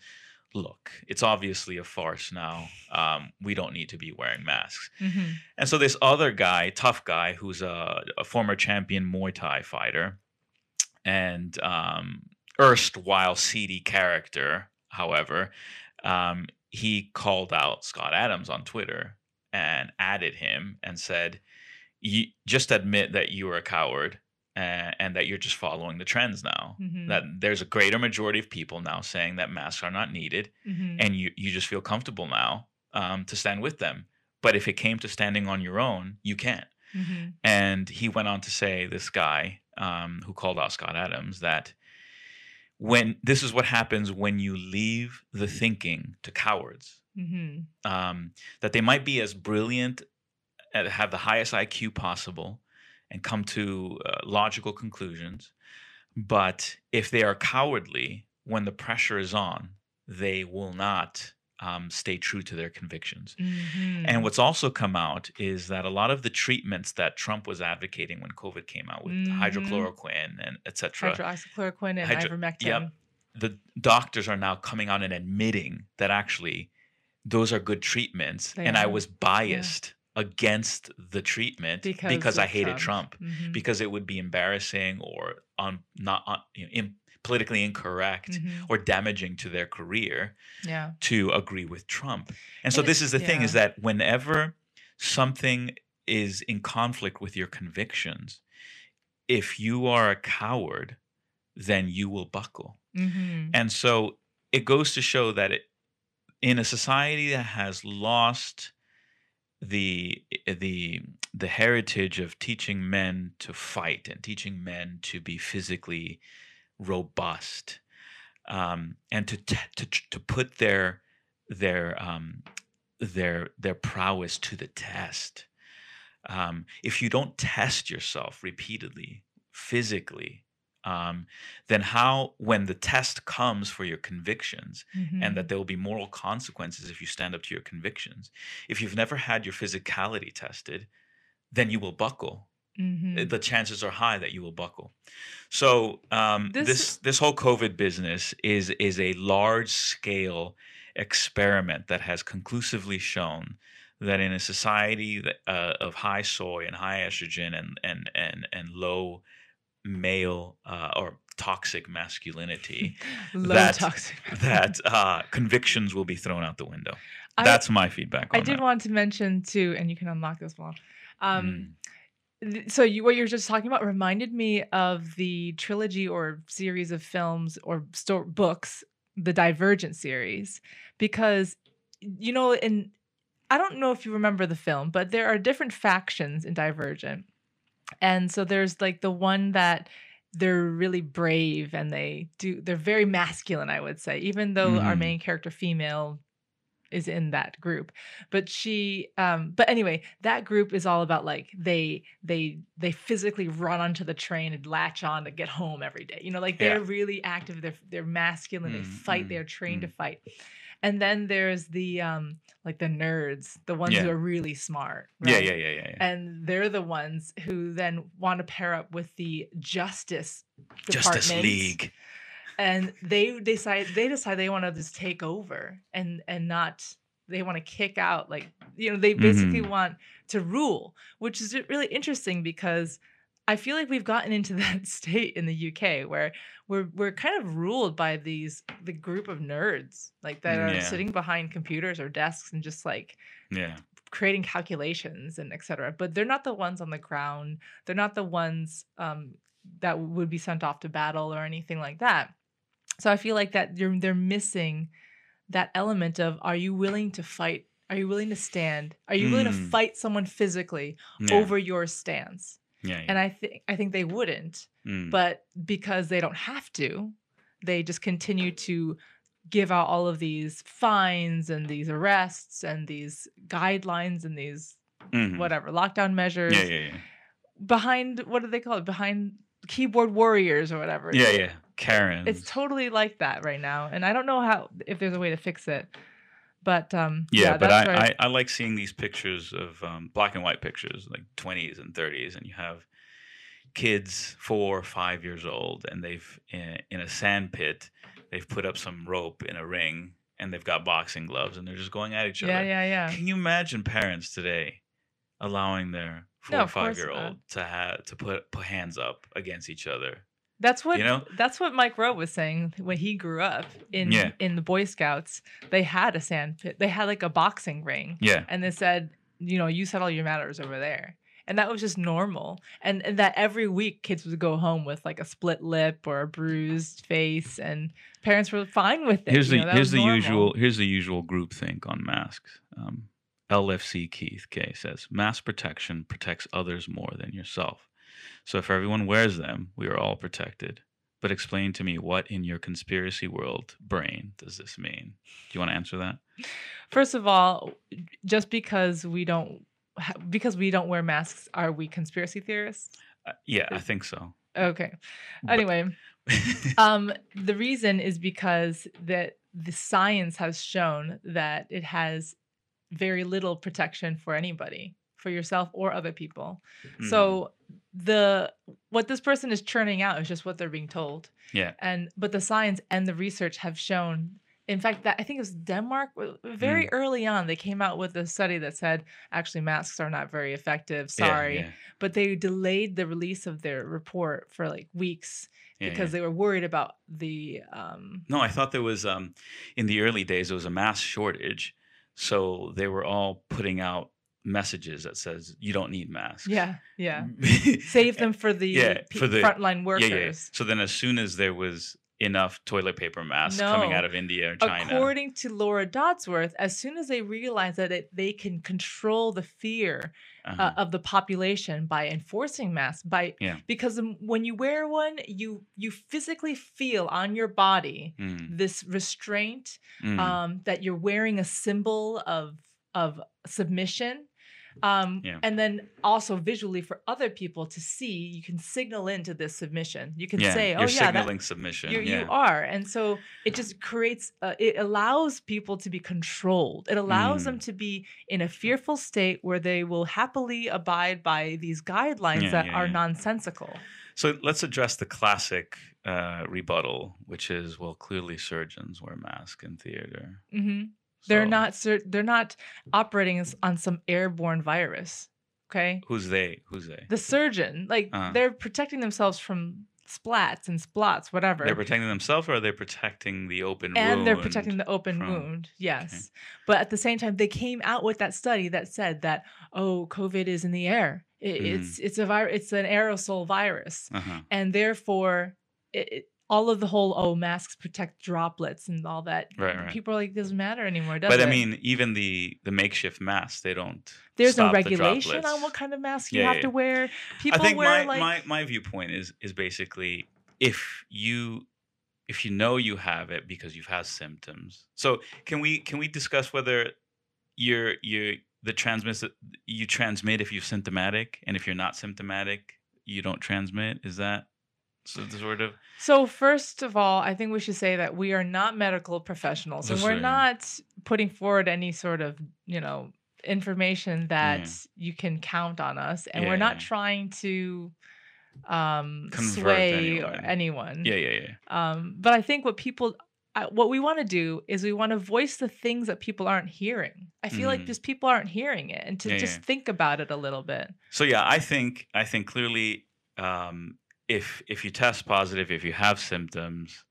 look. It's obviously a farce now. Um, we don't need to be wearing masks. Mhm. and so this other guy tough guy who's a, a former champion muay thai fighter and um, erstwhile seedy character however um, he called out scott adams on twitter and added him and said, you just admit that you were a coward and, and that you're just following the trends now. Mhm. That there's a greater majority of people now saying that masks are not needed, Mhm. and you you just feel comfortable now um, to stand with them. But if it came to standing on your own, you can't. Mhm. And he went on to say, this guy um, who called out Scott Adams, that when this is what happens when you leave the thinking to cowards Mhm. um, that they might be as brilliant and have the highest IQ possible and come to uh, logical conclusions. But if they are cowardly, when the pressure is on, they will not um, stay true to their convictions. Mhm. And what's also come out is that a lot of the treatments that Trump was advocating when COVID came out with Mhm. hydrochloroquine and et cetera, hydroxychloroquine and Hydro- ivermectin. yep. the doctors are now coming out and admitting that actually those are good treatments They and i was biased against the treatment Because because, i hated trump, Trump. Mhm. because it would be embarrassing or on not on, you know, im- politically incorrect Mhm. or damaging to their career Yeah. to agree with trump and so it- this is the thing is that whenever something is in conflict with your convictions if you are a coward then you will buckle Mhm. and so it goes to show that it, in a society that has lost the the the heritage of teaching men to fight and teaching men to be physically robust um, and to, t- to to put their their um, their their prowess to the test. Um, if you don't test yourself repeatedly, physically, um, then how, when the test comes for your convictions, Mhm. and that there will be moral consequences if you stand up to your convictions, if you've never had your physicality tested, then you will buckle. Uh, The chances are high that you will buckle. So um, This- this this whole COVID business is is a large scale experiment that has conclusively shown that in a society that, uh, of high soy and high estrogen and and and and low male uh, or toxic masculinity that toxic. that uh, convictions will be thrown out the window. I- That's my feedback I did that. want to mention too, and you can unlock this one. Um, Mm. th- so you, what you were just talking about reminded me of the trilogy or series of films or sto- books, the Divergent series, because you know, in I don't know if you remember the film, but there are different factions in Divergent, and so there's like the one that they're really brave and they do they're very masculine i would say even though our Mhm. main character female is in that group but she um but anyway that group is all about like they they they physically run onto the train and latch on to get home every day you know like they're Yeah. really active they're they're masculine they Mm, fight mm, they're trained to mm. fight and then there's the um like the nerds the ones who are really smart Yeah, right? yeah, yeah, yeah, yeah. and they're the ones who then want to pair up with the justice Justice League. and they decide they decide they want to just take over and and not they want to kick out like you know they basically Mhm. want to rule which is really interesting because I feel like we've gotten into that state in the UK where we're we're kind of ruled by these the group of nerds like that are Yeah. sitting behind computers or desks and just like Yeah. creating calculations and etc. But they're not the ones on the ground. They're not the ones um, that would be sent off to battle or anything like that. So I feel like that you're they're missing that element of are you willing to fight? Are you willing to stand? Are you willing to Mm. fight someone physically Yeah. over your stance? Yeah, yeah. And I think I think they wouldn't, Mm. but because they don't have to, they just continue to give out all of these fines and these arrests and these guidelines and these Mhm. whatever lockdown measures Yeah, yeah, yeah. behind what do they call it behind keyboard warriors or whatever Yeah, yeah. Karen. it's totally like that right now and i don't know how if there's a way to fix it but um yeah, but that's I. I, I like seeing these pictures of um, black and white pictures, like 20s and 30s, and you have kids four or five years old, and they've in, in a sand pit, they've put up some rope in a ring, and they've got boxing gloves, and they're just going at each yeah other. yeah yeah yeah. Can you imagine parents today allowing their four No, or five year not. old to have to put put hands up against each other? That's what You know? that's what Mike Rowe was saying when he grew up in Yeah. in the Boy Scouts. They had a sand pit. They had like a boxing ring, Yeah, and they said, you know, you settle your matters over there, and that was just normal. And, and that every week kids would go home with like a split lip or a bruised face, and parents were fine with it. here's you the know, here's the normal. usual here's the usual group think on masks. Um, LFC Keith K says mask protection protects others more than yourself. So if everyone wears them, we are all protected. But explain to me what in your conspiracy world brain does this mean? Do you want to answer that? First of all, just because we don't because we don't wear masks, are we conspiracy theorists? Uh, yeah, I think so. Okay. Anyway. um the reason is because that the science has shown that it has very little protection for anybody for yourself or other people Mhm. so the what this person is churning out is just what they're being told yeah, and but the science and the research have shown in fact that i think it was denmark w- Mm. very early on they came out with a study that said actually masks are not very effective yeah, sorry yeah, but they delayed the release of their report for like weeks yeah, because yeah. they were worried about the um No, I thought there was um in the early days there was a mass shortage, so they were all putting out messages that says you don't need masks. yeah yeah. Save them for the, Yeah, pe- for the- frontline workers yeah, yeah. So then, as soon as there was enough toilet paper masks coming out of India or China, according to laura dodsworth as soon as they realize that it, they can control the fear uh-huh, uh, of the population by enforcing masks by Yeah. because when you wear one you you physically feel on your body mm, this restraint mm, um, that you're wearing a symbol of of submission um, Yeah. and then also visually for other people to see you can signal into this submission you can yeah, say oh you're yeah that, signaling submission. you, yeah. you are and so it just creates uh, it allows people to be controlled it allows them Mm. to be in a fearful state where they will happily abide by these guidelines that are nonsensical So let's address the classic uh, rebuttal, which is, well, clearly surgeons wear masks in theater. hmm they're So not they're not operating on some airborne virus okay Who's they? Who's they? the surgeon like Uh-huh. they're protecting themselves from splats and splots whatever They're protecting themselves, or are they protecting the open and they're protecting the open from- wound yes but at the same time they came out with that study that said that oh covid is in the air it, Mhm. it's it's a virus it's an aerosol virus Uh-huh. and therefore it- all of the whole oh masks protect droplets and all that Right, right. people are like doesn't matter anymore does But I mean, even the the makeshift masks, they don't. there's no regulation on what kind of mask you Yeah, have yeah. to wear people I think wear my, like my my viewpoint is is basically if you if you know you have it because you've had symptoms. So can we can we discuss whether you're you're the transmit you transmit if you're symptomatic and if you're not symptomatic you don't transmit? Is that sort of So first of all, I think we should say that we are not medical professionals, and That's we're right. not putting forward any sort of you know information that you can count on us, and Yeah, we're not trying to um, sway anyone. anyone. yeah yeah yeah Um, but I think what people, I- what we want to do is we want to voice the things that people aren't hearing. I feel like Mhm. just people aren't hearing it, and to Yeah, just yeah. think about it a little bit. So yeah, I think I think clearly, um, if if you test positive, if you have symptoms,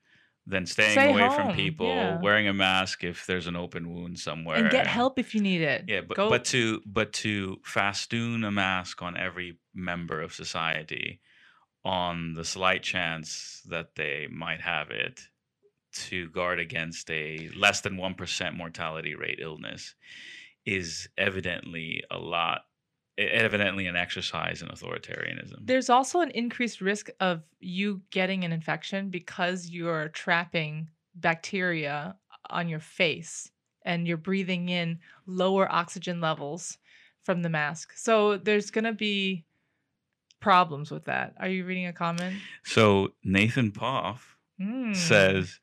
then staying Stay away from people, yeah. wearing a mask if there's an open wound somewhere, And get help if you need it. Yeah, but Go- but to but to festoon a mask on every member of society, on the slight chance that they might have it, to guard against a less than one percent mortality rate illness, is evidently a lot evidently an exercise in authoritarianism. There's also an increased risk of you getting an infection because you're trapping bacteria on your face and you're breathing in lower oxygen levels from the mask. So there's going to be problems with that. Are you reading a comment? so Nathan Poff Hmm. says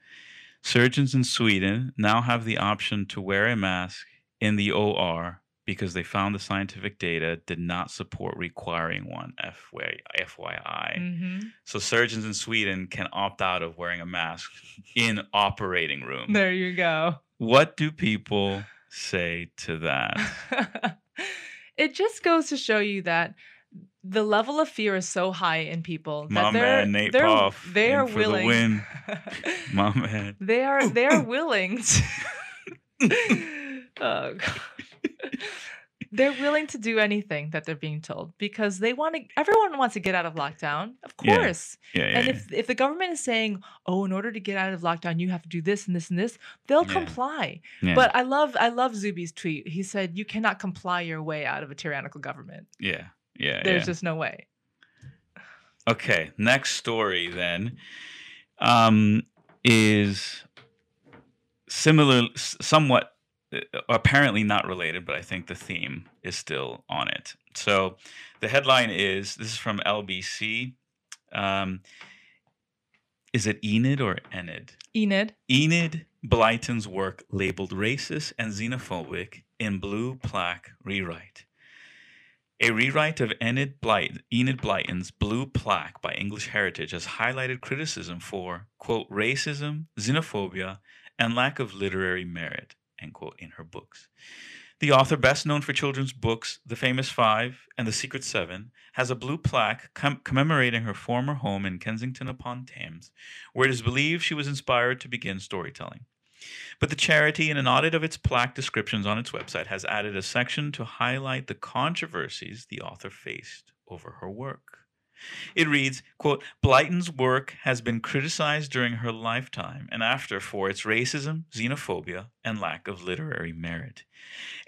surgeons in Sweden now have the option to wear a mask in the OR because they found the scientific data did not support requiring one. FY FYI. Mhm. So surgeons in Sweden can opt out of wearing a mask in operating room. There you go. What do people say to that? it just goes to show you that the level of fear is so high in people that they're man Nate they're, Poff they are for the willing win. My man. they are they are willing to Oh, God. They're willing to do anything that they're being told because they want to everyone wants to get out of lockdown of course Yeah, yeah, and yeah. if if the government is saying oh in order to get out of lockdown you have to do this and this and this they'll Yeah. comply Yeah. but i love i love zuby's tweet he said you cannot comply your way out of a tyrannical government yeah, yeah, there's yeah. just no way Okay, next story then um, is similar, somewhat, apparently not related, but I think the theme is still on it. So the headline is this is from LBC. Um, is it Enid or Enid? enid Enid Blyton's work labeled racist and xenophobic in blue plaque rewrite. A rewrite of Enid, Blyton, Enid Blyton's blue plaque by English Heritage has highlighted criticism for, quote, racism, xenophobia, and lack of literary merit, end quote, in her books. The author, best known for children's books The Famous Five and The Secret Seven, has a blue plaque com- commemorating her former home in Kingston upon Thames, where it is believed she was inspired to begin storytelling. But the charity, in an audit of its plaque descriptions on its website, has added a section to highlight the controversies the author faced over her work. It reads, quote, Blyton's work has been criticized during her lifetime and after for its racism, xenophobia, and lack of literary merit.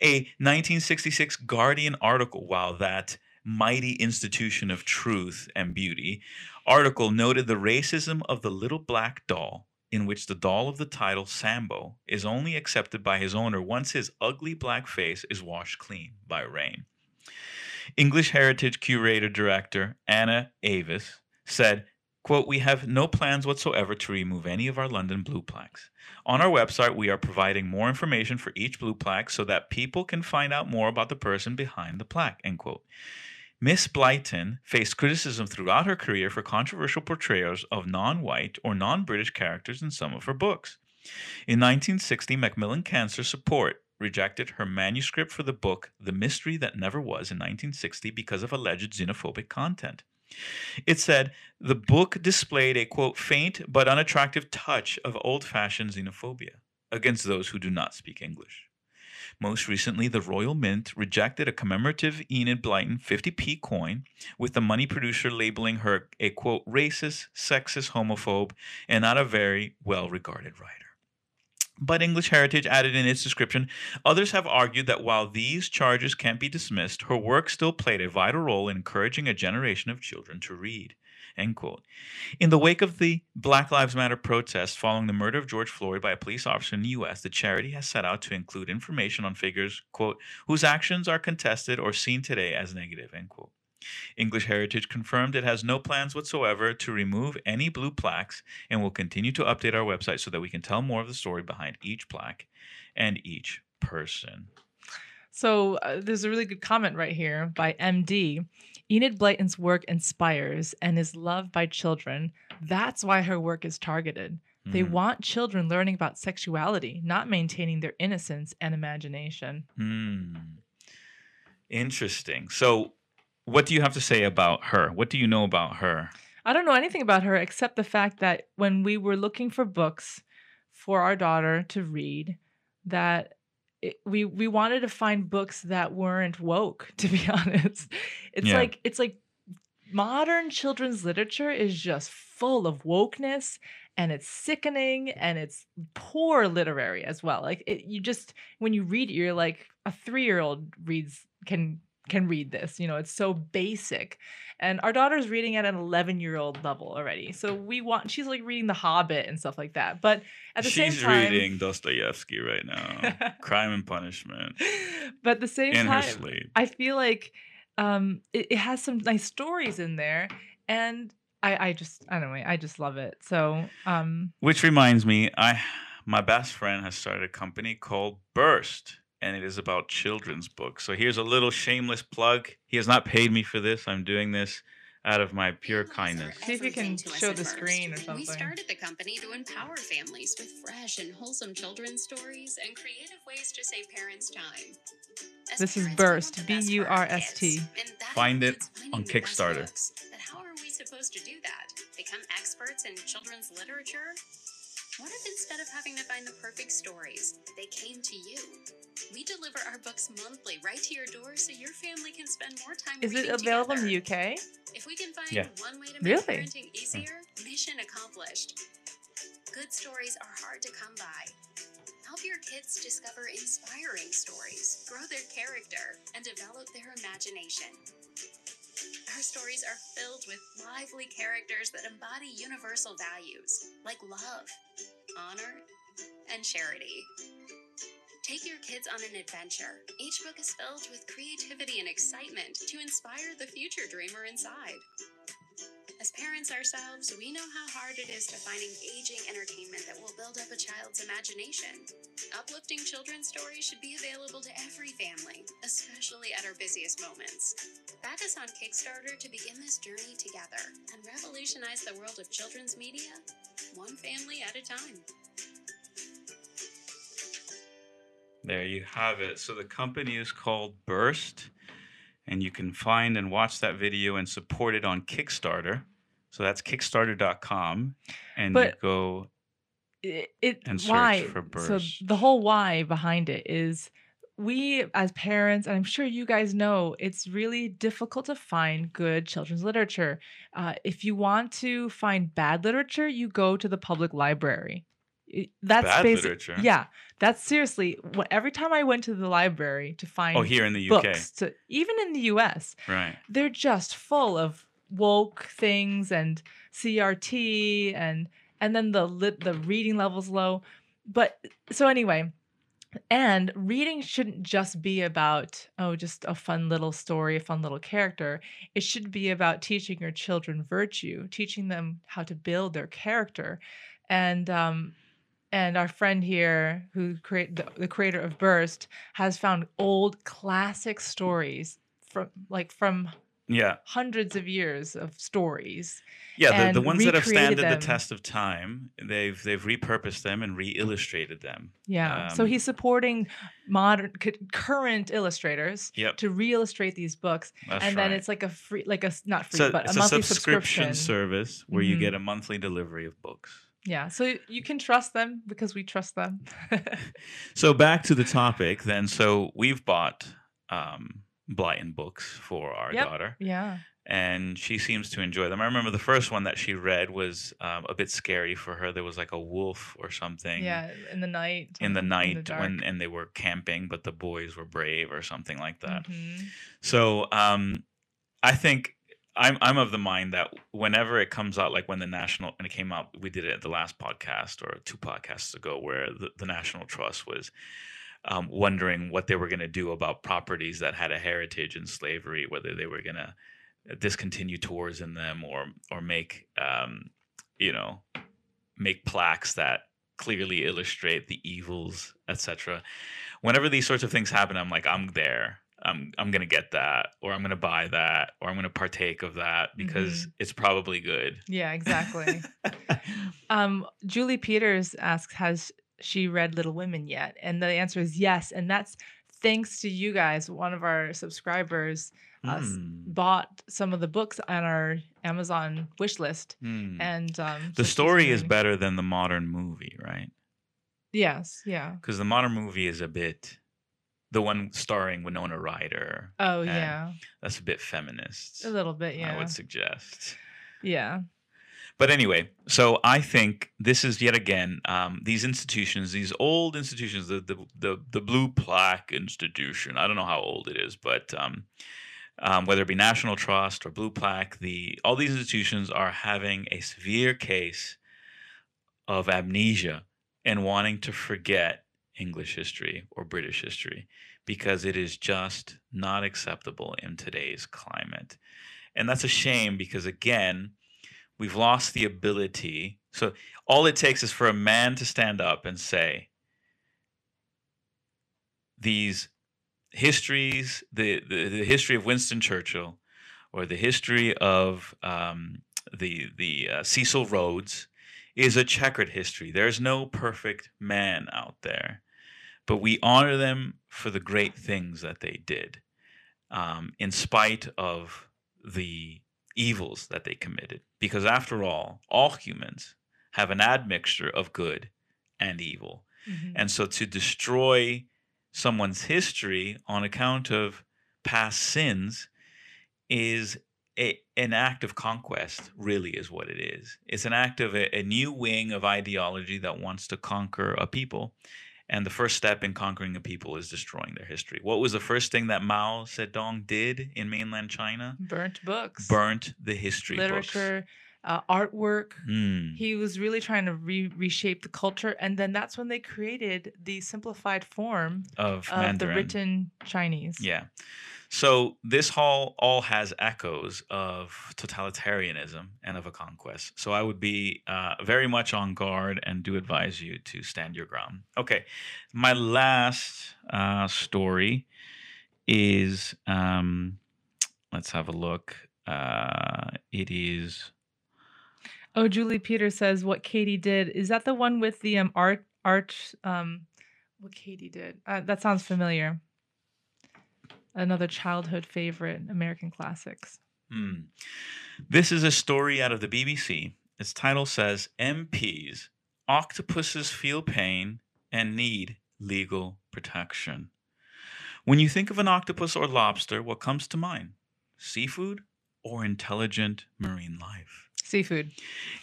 A 1966 Guardian article, while that mighty institution of truth and beauty, article noted the racism of the little black doll, in which the doll of the title Sambo is only accepted by his owner once his ugly black face is washed clean by rain. English Heritage Curator Director Anna Eavis said, quote, We have no plans whatsoever to remove any of our London blue plaques. On our website, we are providing more information for each blue plaque so that people can find out more about the person behind the plaque, end quote. Miss Blyton faced criticism throughout her career for controversial portrayals of non white or non British characters in some of her books. In 1960, Macmillan Cancer Support rejected her manuscript for the book The Mystery That Never Was in 1960 because of alleged xenophobic content. It said the book displayed a quote faint but unattractive touch of old fashioned xenophobia against those who do not speak English. Most recently, the Royal Mint rejected a commemorative Enid Blyton 50p coin, with the money producer labeling her a quote racist, sexist, homophobe, and not a very well regarded writer. But English Heritage added in its description others have argued that while these charges can't be dismissed, her work still played a vital role in encouraging a generation of children to read. End quote. In the wake of the Black Lives Matter protests following the murder of George Floyd by a police officer in the U.S., the charity has set out to include information on figures, quote, whose actions are contested or seen today as negative, end quote. English Heritage confirmed it has no plans whatsoever to remove any blue plaques and will continue to update our website so that we can tell more of the story behind each plaque and each person. So uh, there's a really good comment right here by MD. Enid Blyton's work inspires and is loved by children. That's why her work is targeted. They Mhm. want children learning about sexuality, not maintaining their innocence and imagination. Hmm. Interesting. So, what do you have to say about her? What do you know about her? I don't know anything about her except the fact that when we were looking for books for our daughter to read, that it, we we wanted to find books that weren't woke. To be honest, it's Yeah. like it's like modern children's literature is just full of wokeness and it's sickening and it's poor literary as well. Like it, you just when you read it, you're like a three year old reads can can read this. You know, it's so basic. And our daughter's reading at an 11 year old level already. So we want, she's like reading The Hobbit and stuff like that. But at the She's same time, she's reading Dostoevsky right now. Crime and Punishment but at the same in her sleep. I feel like um, it, it has some nice stories in there. And I, I just, I don't know, I just love it. So, um, Which reminds me, I my best friend has started a company called Burst, and it is about children's books. So here's a little shameless plug. He has not paid me for this. I'm doing this out of my pure kindness. see if you can everything to us show the first. screen or something. We started the company to empower families with fresh and wholesome children's stories and creative ways to save parents time. As This is parents, we Burst, the best for our B-U-R-S-T. kids, and that Find it on Kickstarter. But how are we supposed to do that? Become experts in children's literature? What if instead of having to find the perfect stories, they came to you? We deliver our books monthly right to your door so your family can spend more time is it available together. in the UK? If we can find Yeah. one way to make Really? parenting hmm. easier, mission accomplished. Good stories are hard to come by. Help your kids discover inspiring stories, grow their character, and develop their imagination. Our stories are filled with lively characters that embody universal values like love, honor, and charity. Take your kids on an adventure. Each book is filled with creativity and excitement to inspire the future dreamer inside. Parents ourselves, we know how hard it is to find engaging entertainment that will build up a child's imagination. Uplifting children's stories should be available to every family, especially at our busiest moments. Back us on Kickstarter to begin this journey together and revolutionize the world of children's media, one family at a time. There you have it. So the company is called Burst, and you can find and watch that video and support it on Kickstarter. So that's kickstarter.com, and you go. it, it And search why for so the whole why behind it is we as parents and i'm sure you guys know it's really difficult to find good children's literature uh, if you want to find bad literature you go to the public library that's Bad basic literature? yeah that's seriously what every time i went to the library to find Oh, here in the UK, books to, even in the us right? they're just full of woke things and CRT and and then the lit the reading levels low. But so anyway, and reading shouldn't just be about oh just a fun little story, a fun little character. It should be about teaching your children virtue, teaching them how to build their character. And um and our friend here who create the, the creator of Burst has found old classic stories from like from Yeah, hundreds of years of stories. yeah. The, the ones that have standed them. the test of time, they've they've repurposed them and re-illustrated them. Yeah. so Um, he's supporting modern c- current illustrators Yep, to re-illustrate these books that's and right. then it's like a free like a not free so but it's a a monthly subscription, subscription. service where you Mhm. get a monthly delivery of books. Yeah. So you can trust them because we trust them. So back to the topic then. So we've bought um, Blyton books for our Yep. daughter, yeah. and she seems to enjoy them. I remember the first one that she read was um, a bit scary for her. There was like a wolf or something. Yeah, in the night. In the um, night dark. when and they were camping, but the boys were brave or something like that. Mhm. So um, I think I'm I'm of the mind that whenever it comes out, like when the national and it came out, we did it at the last podcast or two podcasts ago, where the, the National Trust was um, wondering what they were going to do about properties that had a heritage in slavery, whether they were going to discontinue tours in them or or make um, you know make plaques that clearly illustrate the evils, etc. Whenever these sorts of things happen, I'm like, I'm there. I'm I'm gonna get that, or I'm gonna buy that, or I'm gonna partake of that because it's probably good. Yeah, exactly. um, Julie Peters asks, has she read Little Women yet? And the answer is yes. And that's thanks to you guys. One of our subscribers uh, Hmm. bought some of the books on our Amazon wish list. Hmm. And um, The story is better than the modern movie, right? Yes. Yeah. Because the modern movie is a bit the one starring Winona Ryder. Oh, yeah. That's a bit feminist. A little bit. Yeah. I would suggest. Yeah. But anyway, so I think this is yet again um, these institutions, these old institutions, the, the the the blue plaque institution. I don't know how old it is, but um, um, whether it be National Trust or Blue Plaque, the all these institutions are having a severe case of amnesia and wanting to forget English history or British history because it is just not acceptable in today's climate. And that's a shame because, again, we've lost the ability. So, all it takes is for a man to stand up and say, these histories, the, the, the history of Winston Churchill, or the history of um, the, the uh, Cecil Rhodes, is a checkered history. There's no perfect man out there, but we honor them for the great things that they did, um, in spite of the evils that they committed. Because after all, all humans have an admixture of good and evil. Mhm. And so to destroy someone's history on account of past sins is a, an act of conquest, really, is what it is. It's an act of a, a new wing of ideology that wants to conquer a people. And the first step in conquering a people is destroying their history. What was the first thing that Mao Zedong did in mainland China? Burnt books, Burnt the history books. literature, uh, artwork. Hmm. He was really trying to re- reshape the culture, and then that's when they created the simplified form Of of the written Chinese. Yeah. So this hall all has echoes of totalitarianism and of a conquest. So I would be uh, very much on guard and do advise you to stand your ground. Okay. My last uh, story is um, let's have a look. Uh, it is Oh, Julie Peters says what Katy did. Is that the one with the um art art um what Katy did? Uh, that sounds familiar. Another childhood favorite, American classics. Hmm. This is a story out of the BBC. Its title says MPs, octopuses feel pain and need legal protection. When you think of an octopus or lobster, what comes to mind? Seafood or intelligent marine life? Seafood.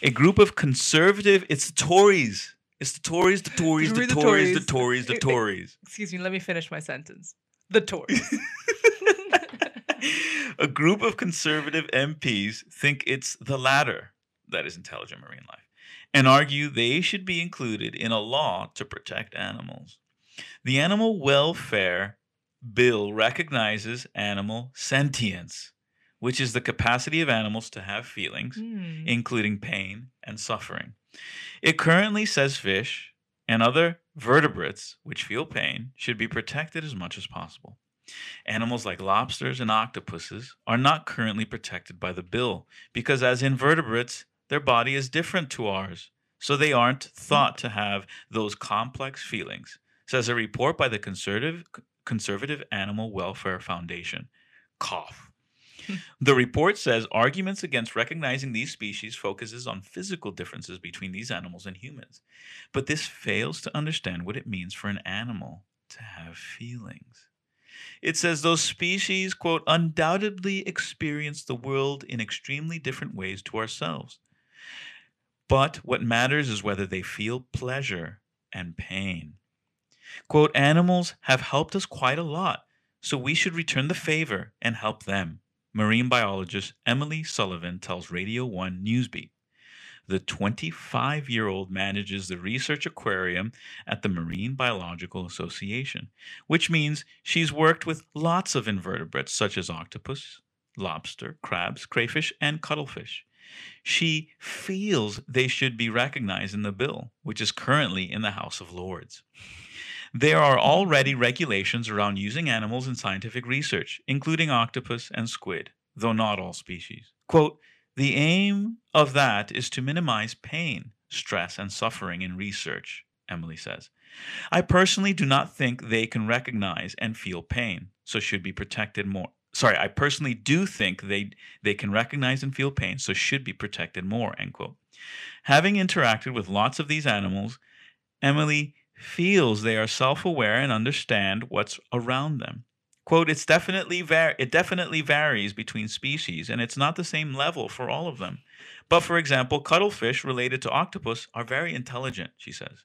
A group of conservative, it's the Tories. It's the Tories, the Tories, the Read the Tories, the Tories. Tories, the Tories. Excuse me, let me finish my sentence. The Tories. a group of conservative MPs think it's the latter that is intelligent marine life and argue they should be included in a law to protect animals. The Animal Welfare Bill recognizes animal sentience, which is the capacity of animals to have feelings, Hmm. including pain and suffering. It currently says fish and other vertebrates which feel pain should be protected as much as possible. Animals like lobsters and octopuses are not currently protected by the bill because, as invertebrates, their body is different to ours, so they aren't thought to have those complex feelings, says a report by the Conservative, Conservative Animal Welfare Foundation. Cough. The report says arguments against recognizing these species focuses on physical differences between these animals and humans. But this fails to understand what it means for an animal to have feelings. It says those species, quote, undoubtedly experience the world in extremely different ways to ourselves. But what matters is whether they feel pleasure and pain. Quote, animals have helped us quite a lot, so we should return the favor and help them. Marine biologist Emily Sullivan tells Radio 1 Newsbeat. The 25 year old manages the research aquarium at the Marine Biological Association, which means she's worked with lots of invertebrates such as octopus, lobster, crabs, crayfish, and cuttlefish. She feels they should be recognized in the bill, which is currently in the House of Lords. There are already regulations around using animals in scientific research, including octopus and squid, though not all species. Quote, the aim of that is to minimize pain, stress, and suffering in research, Emily says. I personally do not think they can recognize and feel pain, so should be protected more. Sorry, I personally do think they they can recognize and feel pain, so should be protected more. End quote. Having interacted with lots of these animals, Emily feels they are self-aware and understand what's around them. Quote, it's definitely var- it definitely varies between species and it's not the same level for all of them. But for example, cuttlefish related to octopus are very intelligent, she says.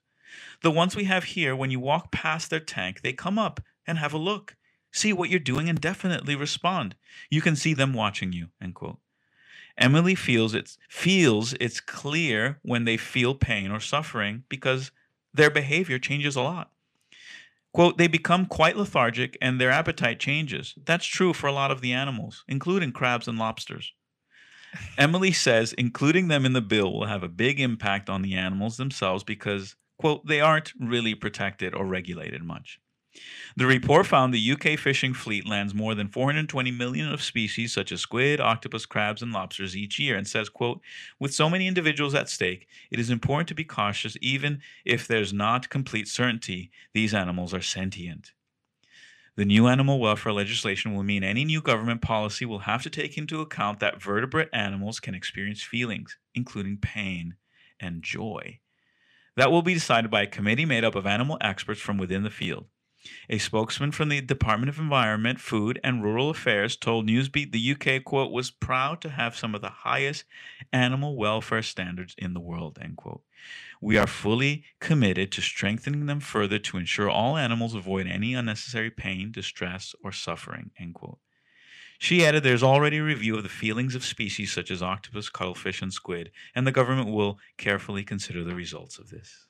The ones we have here, when you walk past their tank, they come up and have a look, see what you're doing, and definitely respond. You can see them watching you. End quote. Emily feels it's feels it's clear when they feel pain or suffering because their behavior changes a lot. Quote, they become quite lethargic and their appetite changes. That's true for a lot of the animals, including crabs and lobsters. Emily says including them in the bill will have a big impact on the animals themselves because, quote, they aren't really protected or regulated much. The report found the UK fishing fleet lands more than 420 million of species such as squid, octopus, crabs, and lobsters each year and says, quote, with so many individuals at stake, it is important to be cautious even if there's not complete certainty these animals are sentient. The new animal welfare legislation will mean any new government policy will have to take into account that vertebrate animals can experience feelings, including pain and joy. That will be decided by a committee made up of animal experts from within the field. A spokesman from the Department of Environment, Food and Rural Affairs told Newsbeat the UK quote was proud to have some of the highest animal welfare standards in the world end quote. We are fully committed to strengthening them further to ensure all animals avoid any unnecessary pain, distress, or suffering end quote. She added there's already a review of the feelings of species such as octopus, cuttlefish, and squid, and the government will carefully consider the results of this.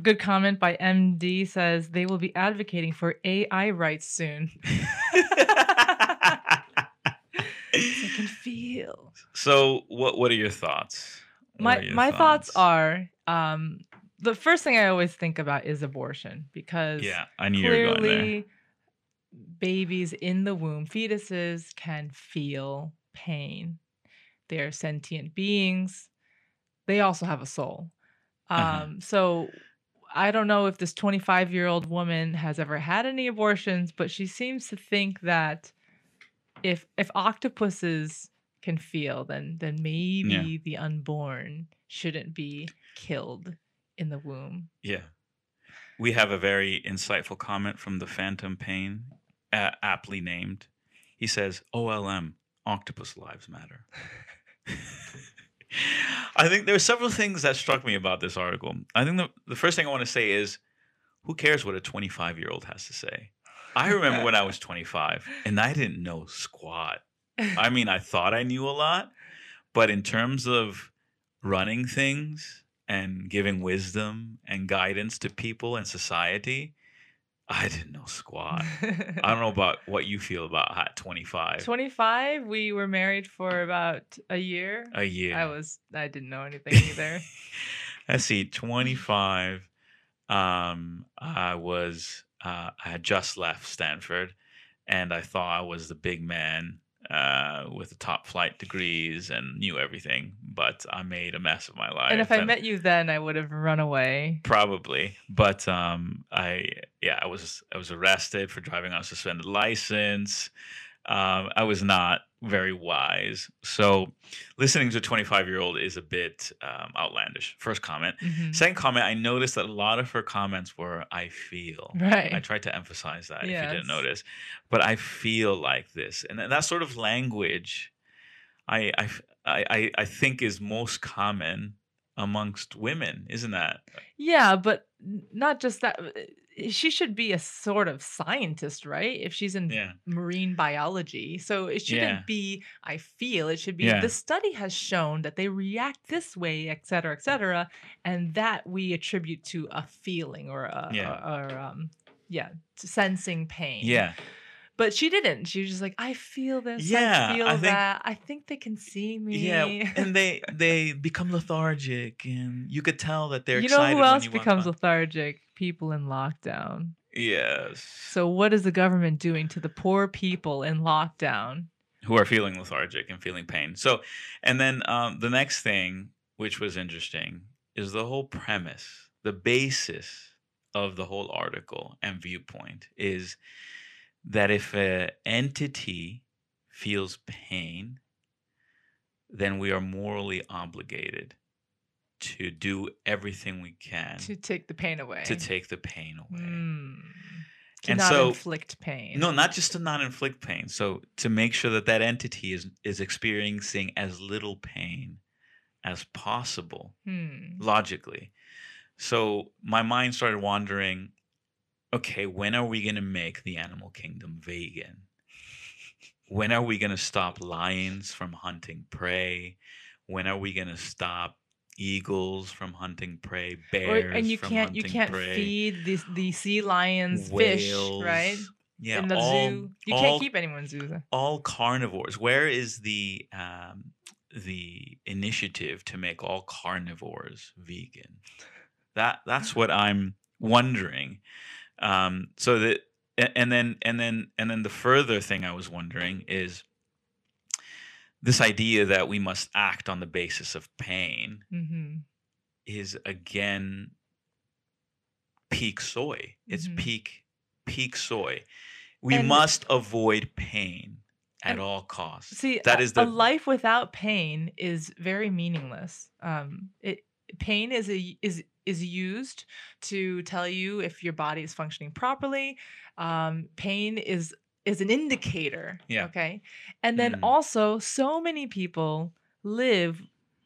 Good comment by MD says they will be advocating for AI rights soon. I can feel. So, what what are your thoughts? What My your my thoughts are um the first thing I always think about is abortion because Yeah, I knew you were going there. clearly babies in the womb, fetuses can feel pain. They're sentient beings. They also have a soul. Um, Uh-huh. so I don't know if this 25 year old woman has ever had any abortions, but she seems to think that if if octopuses can feel, then then maybe the unborn shouldn't be killed in the womb. Yeah. We have a very insightful comment from the Phantom Pain, uh, aptly named. He says, OLM, octopus lives matter. I think there are several things that struck me about this article. I think the, the first thing I want to say is who cares what a 25 year old has to say? I remember when I was 25 and I didn't know squat. I mean, I thought I knew a lot, but in terms of running things and giving wisdom and guidance to people and society, I didn't know squat. I don't know about what you feel about at 25. 25, we were married for about a year. A year. I was I didn't know anything either. Let's see, 25. Um, I was, uh, I had just left Stanford and I thought I was the big man uh, with the top flight degrees and knew everything, but I made a mess of my life. and if I met you then, I would have run away. Probably, but um, I yeah, I was I was arrested for driving on a suspended license. Um, I was not very wise, so listening to a 25 year old is a bit um, outlandish. First comment. Mhm. Second comment. I noticed that a lot of her comments were "I feel." Right. I tried to emphasize that if you didn't notice, but I feel like this, and that sort of language, I I I I- I think is most common amongst women, isn't that? Yeah, but not just that. Uh, She should be a sort of scientist, right? If she's in Yeah. marine biology. So it shouldn't Yeah. be, I feel, it should be, Yeah. the study has shown that they react this way, et cetera, et cetera. And that we attribute to a feeling or, a, Yeah. or, or um, yeah, sensing pain. Yeah. But she didn't. She was just like, I feel this. Yeah, I feel I think- that. I think they can see me. Yeah, and they they become lethargic, and you could tell that they're you know who else becomes lethargic? People in lockdown. Yes, So what is the government doing to the poor people in lockdown? who are feeling lethargic and feeling pain. So, and then um, the next thing, which was interesting, is the whole premise, the basis of the whole article and viewpoint is that if an entity feels pain, then we are morally obligated to do everything we can To take the pain away. to take the pain away. Hmm. To and not so inflict pain. no, not just to not inflict pain. So to make sure that that entity is is experiencing as little pain as possible Hmm. logically. So my mind started wandering, okay, when are we going to make the animal kingdom vegan? When are we going to stop lions from hunting prey? When are we going to stop eagles from hunting prey, bears, Or, and you can't you can't prey, feed the the sea lions whales? fish, right? Yeah, In the all, zoo. You all can't keep anyone in zoos. all carnivores. Where is the um, the initiative to make all carnivores vegan? That that's what I'm wondering. Um, so that and then and then and then the further thing I was wondering is this idea that we must act on the basis of pain hmm is again peak soy. It's Mhm. peak peak soy. We And- must avoid pain at all costs. See, that is a, the a life without pain is very meaningless. Um, it pain is a is is used to tell you if your body is functioning properly. Um, pain is is an indicator. Yeah. Okay. And then Mm. also, so many people live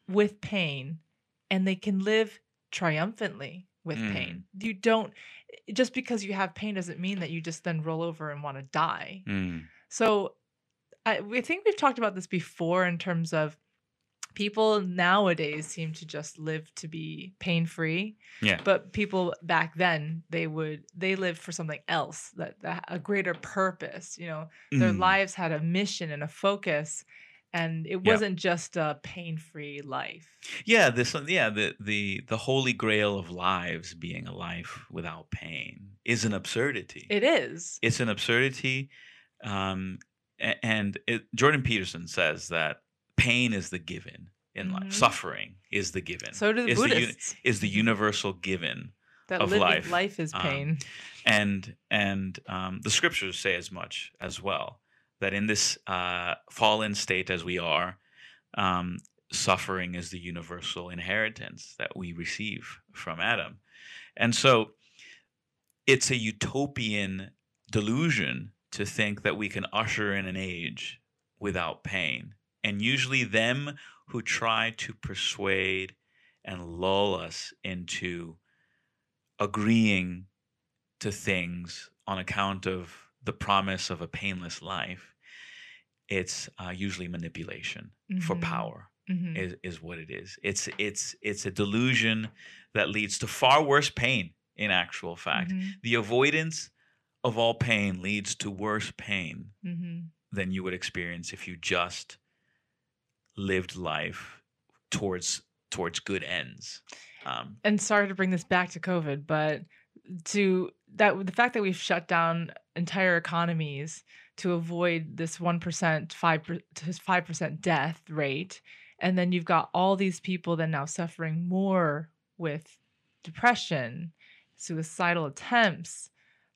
with pain, and they can live triumphantly with Mm. pain. You don't just because you have pain doesn't mean that you just then roll over and want to die. Mm, So I we think we've talked about this before in terms of people nowadays seem to just live to be pain free. Yeah. But people back then they would they lived for something else that, that a greater purpose. You know, their Mm. lives had a mission and a focus, and it wasn't just a pain free life. yeah, this yeah the the the holy grail of lives being a life without pain is an absurdity. It is. it's an absurdity, um, and it, Jordan Peterson says that pain is the given in Mhm. life. Suffering is the given. So do the is the, Buddhists. is the universal given that of life, life is um, pain. and and um, the scriptures say as much as well that in this uh, fallen state as we are um, suffering is the universal inheritance that we receive from adam and so it's a utopian delusion to think that we can usher in an age without pain and usually them who try to persuade and lull us into agreeing to things on account of the promise of a painless life, it's uh, usually manipulation for Mhm. power. Mhm. Is, is what it is. It's it's it's a delusion that leads to far worse pain. In actual fact, Mhm. the avoidance of all pain leads to worse pain Mhm. than you would experience if you just lived life towards towards good ends. Um, and sorry to bring this back to COVID, but to that the fact that we've shut down entire economies to avoid this one percent, five to five percent death rate, and then you've got all these people then now suffering more with depression, suicidal attempts,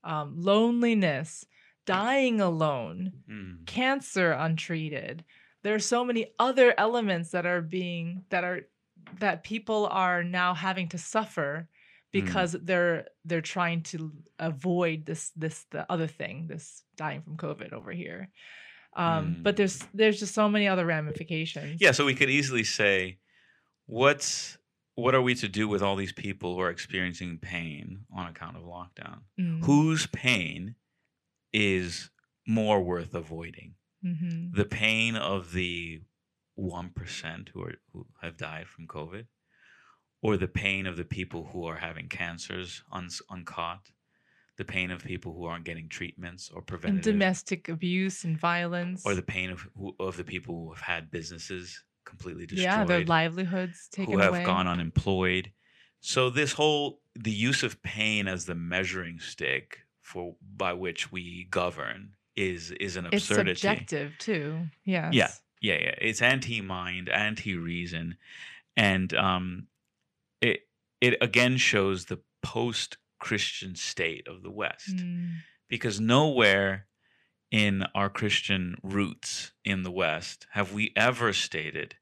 um, loneliness, dying alone, mm, cancer untreated. There are so many other elements that are being that are that people are now having to suffer because they're they're trying to avoid this this the other thing this dying from covid over here um but Mm. there's there's just so many other ramifications yeah, so we could easily say, what's what are we to do with all these people who are experiencing pain on account of lockdown? Mm, Whose pain is more worth avoiding? Mhm. The pain of the one percent who are who have died from COVID, or the pain of the people who are having cancers uns uncaught, the pain of people who aren't getting treatments or and domestic abuse and violence or the pain of of the people who have had businesses completely destroyed, yeah their livelihoods taken away. who have away gone unemployed. So this whole the use of pain as the measuring stick for by which we govern is is an absurdity. it's subjective too yes Yeah, yeah, yeah. It's anti-mind, anti-reason, and um, it it again shows the post-Christian state of the West Mm, because nowhere in our Christian roots in the West have we ever stated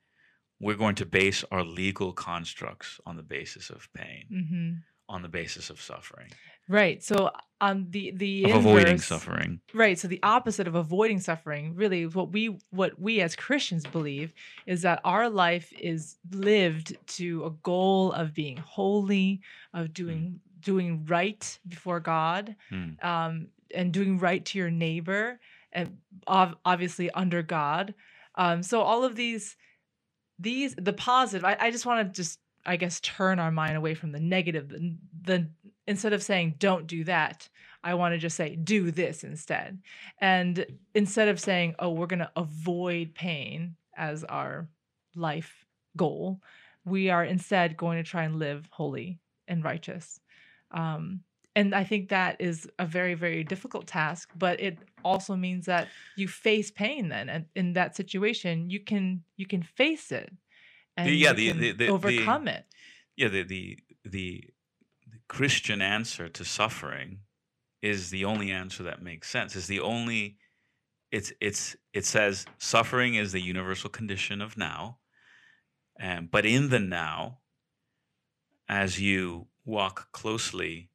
we're going to base our legal constructs on the basis of pain. mhm. On the basis of suffering, Right. So on the the of avoiding suffering. Right. So the opposite of avoiding suffering, really, what we what we as Christians believe is that our life is lived to a goal of being holy, of doing doing right before God, Hmm. um, and doing right to your neighbor, and ov- obviously under God. Um, so all of these these the positive. I, I just want to just I guess turn our mind away from the negative. The, the instead of saying don't do that, I want to just say do this instead. And instead of saying oh we're going to avoid pain as our life goal, we are instead going to try and live holy and righteous. Um, and I think that is a very, very difficult task, but it also means that you face pain then and in that situation you can you can face it and yeah, you the- the- the- overcome the- it. Yeah, the, the the the Christian answer to suffering is the only answer that makes sense. Is the only it's it's it says suffering is the universal condition of now, and but in the now, as you walk closely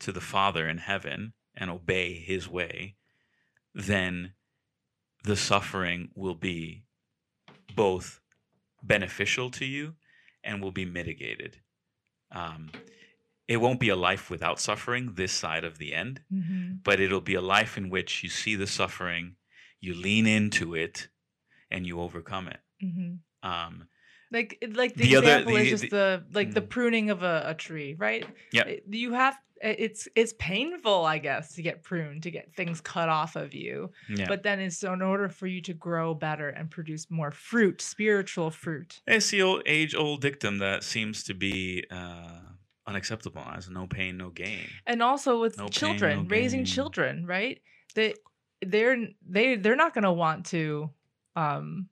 to the Father in heaven and obey His way, then the suffering will be both beneficial to you and will be mitigated. Um, it won't be a life without suffering this side of the end, Mhm. but it'll be a life in which you see the suffering, you lean into it, and you overcome it. Mhm. Um, Like like the, The other- example the- is just the- the like the Mm. pruning of a, a tree, right? Yeah. You have it's it's painful, I guess, to get pruned, to get things cut off of you. yeah. But then it's in order for you to grow better and produce more fruit, spiritual fruit. It's the old age old dictum that seems to be uh, unacceptable as no pain, no gain. and also with No pain, children no raising gain. children right they they're they they're not going to want to um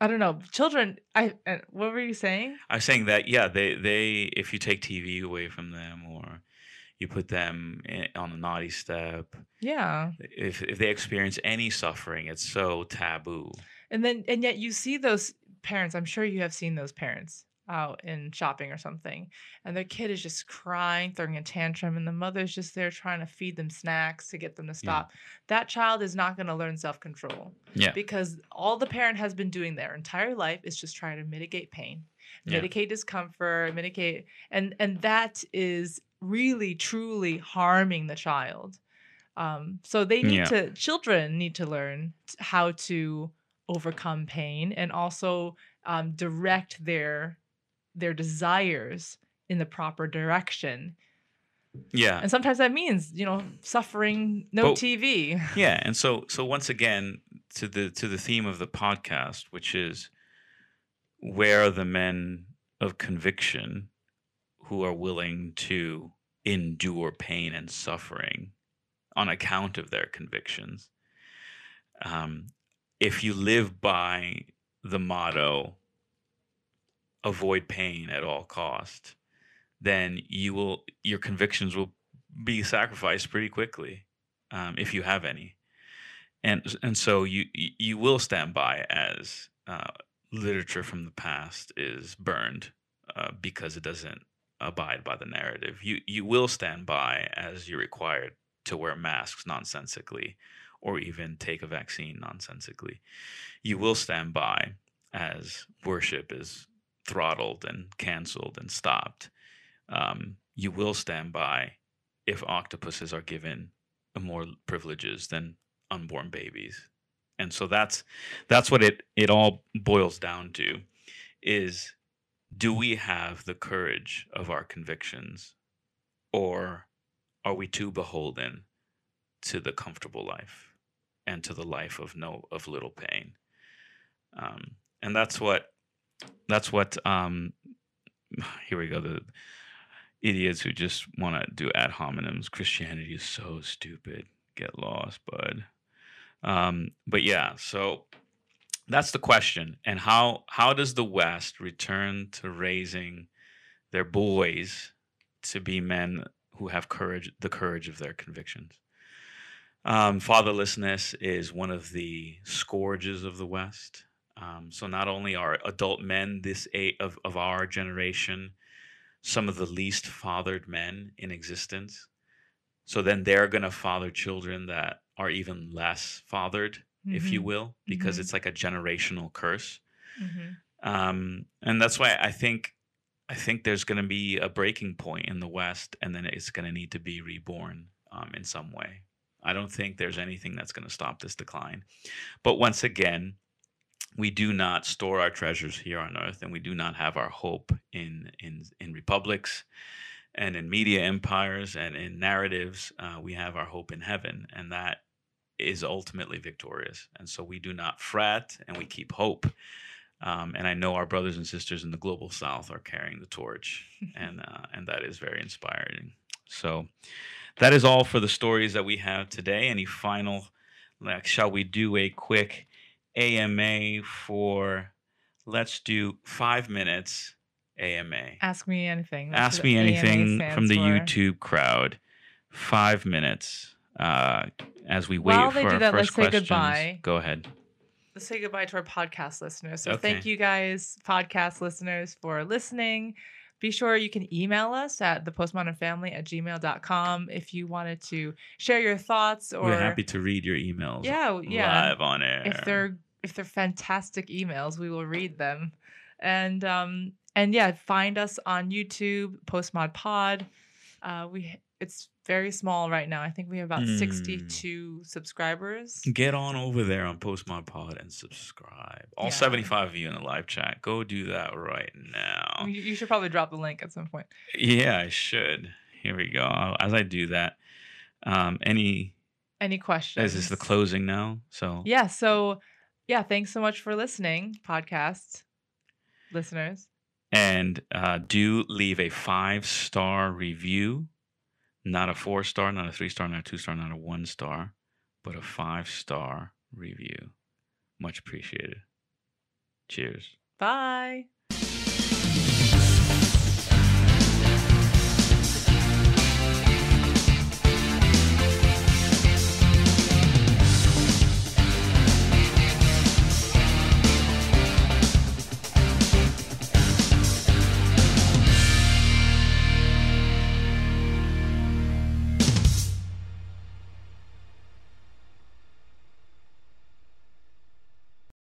i don't know children i what were you saying? I was saying that yeah, they they if you take TV away from them or you put them in, on a naughty step, yeah. if if they experience any suffering, it's so taboo. and then and yet you see those parents i'm sure you have seen those parents out in shopping or something and their kid is just crying throwing a tantrum and the mother's just there trying to feed them snacks to get them to stop that child is not going to learn self-control Yeah. because all the parent has been doing their entire life is just trying to mitigate pain Yeah. mitigate discomfort mitigate and and that is really truly harming the child um, so they need Yeah. to children need to learn how to overcome pain and also um, direct their their desires in the proper direction Yeah. and sometimes that means you know suffering no But- tv Yeah, and so so once again to the to the theme of the podcast, which is where are the men of conviction who are willing to endure pain and suffering on account of their convictions? Um, if you live by the motto avoid pain at all cost, then you will your convictions will be sacrificed pretty quickly um, if you have any, and and so you you will stand by as uh, literature from the past is burned uh, because it doesn't abide by the narrative. You you will stand by as you're required to wear masks nonsensically, or even take a vaccine nonsensically. You will stand by as worship is throttled and canceled and stopped. Um, you will stand by if octopuses are given more privileges than unborn babies. And so that's that's what it it all boils down to is do we have the courage of our convictions or are we too beholden to the comfortable life and to the life of no of little pain um, and that's what that's what um, here we go the idiots who just want to do ad hominems. Christianity is so stupid. Get lost bud. Um, but yeah so that's the question. And how how does the west return to raising their boys to be men who have courage the courage of their convictions? Um, fatherlessness is one of the scourges of the west um, so not only are adult men this a of, of our generation some of the least fathered men in existence. So then they're going to father children that are even less fathered, if you Mhm. will, because Mhm. it's like a generational curse. Mhm. Um, and that's why I think I think there's going to be a breaking point in the West, and then it's going to need to be reborn um, in some way. I don't think there's anything that's going to stop this decline. But once again, we do not store our treasures here on earth, and we do not have our hope in in in republics and in media empires and in narratives. Uh, we have our hope in heaven, and that is ultimately victorious. And so we do not fret, and we keep hope. Um, and I know our brothers and sisters in the global south are carrying the torch, and uh, and that is very inspiring. So that is all for the stories that we have today. Any final, like, shall we do a quick AMA for? Let's do five minutes AMA. Ask me anything. That's Ask me anything from the for. YouTube crowd. Five minutes. Uh, as we wait While for they do our that, first let's say questions. goodbye. Go ahead. Let's say goodbye to our podcast listeners. So Okay. thank you guys, podcast listeners, for listening. Be sure you can email us at the postmodernfamily at gmail.com if you wanted to share your thoughts or We're happy to read your emails. Yeah, yeah. Live on air. if they're if they're fantastic emails, we will read them. And um and yeah, find us on YouTube, Postmod Pod. Uh we it's very small right now. I think we have about Mm. 62 subscribers. Get on over there on Postmod Pod and subscribe. All Yeah. 75 of you in the live chat, go do that right now. You, you should probably drop the link at some point. Yeah, I should. Here we go. As I do that, um, any Any questions? is this the closing now? So Yeah, so yeah, thanks so much for listening, podcast listeners. and uh, do leave a five star review, not a four star, not a three star, not a two star, not a one star, but a five star review. Much appreciated. Cheers. Bye.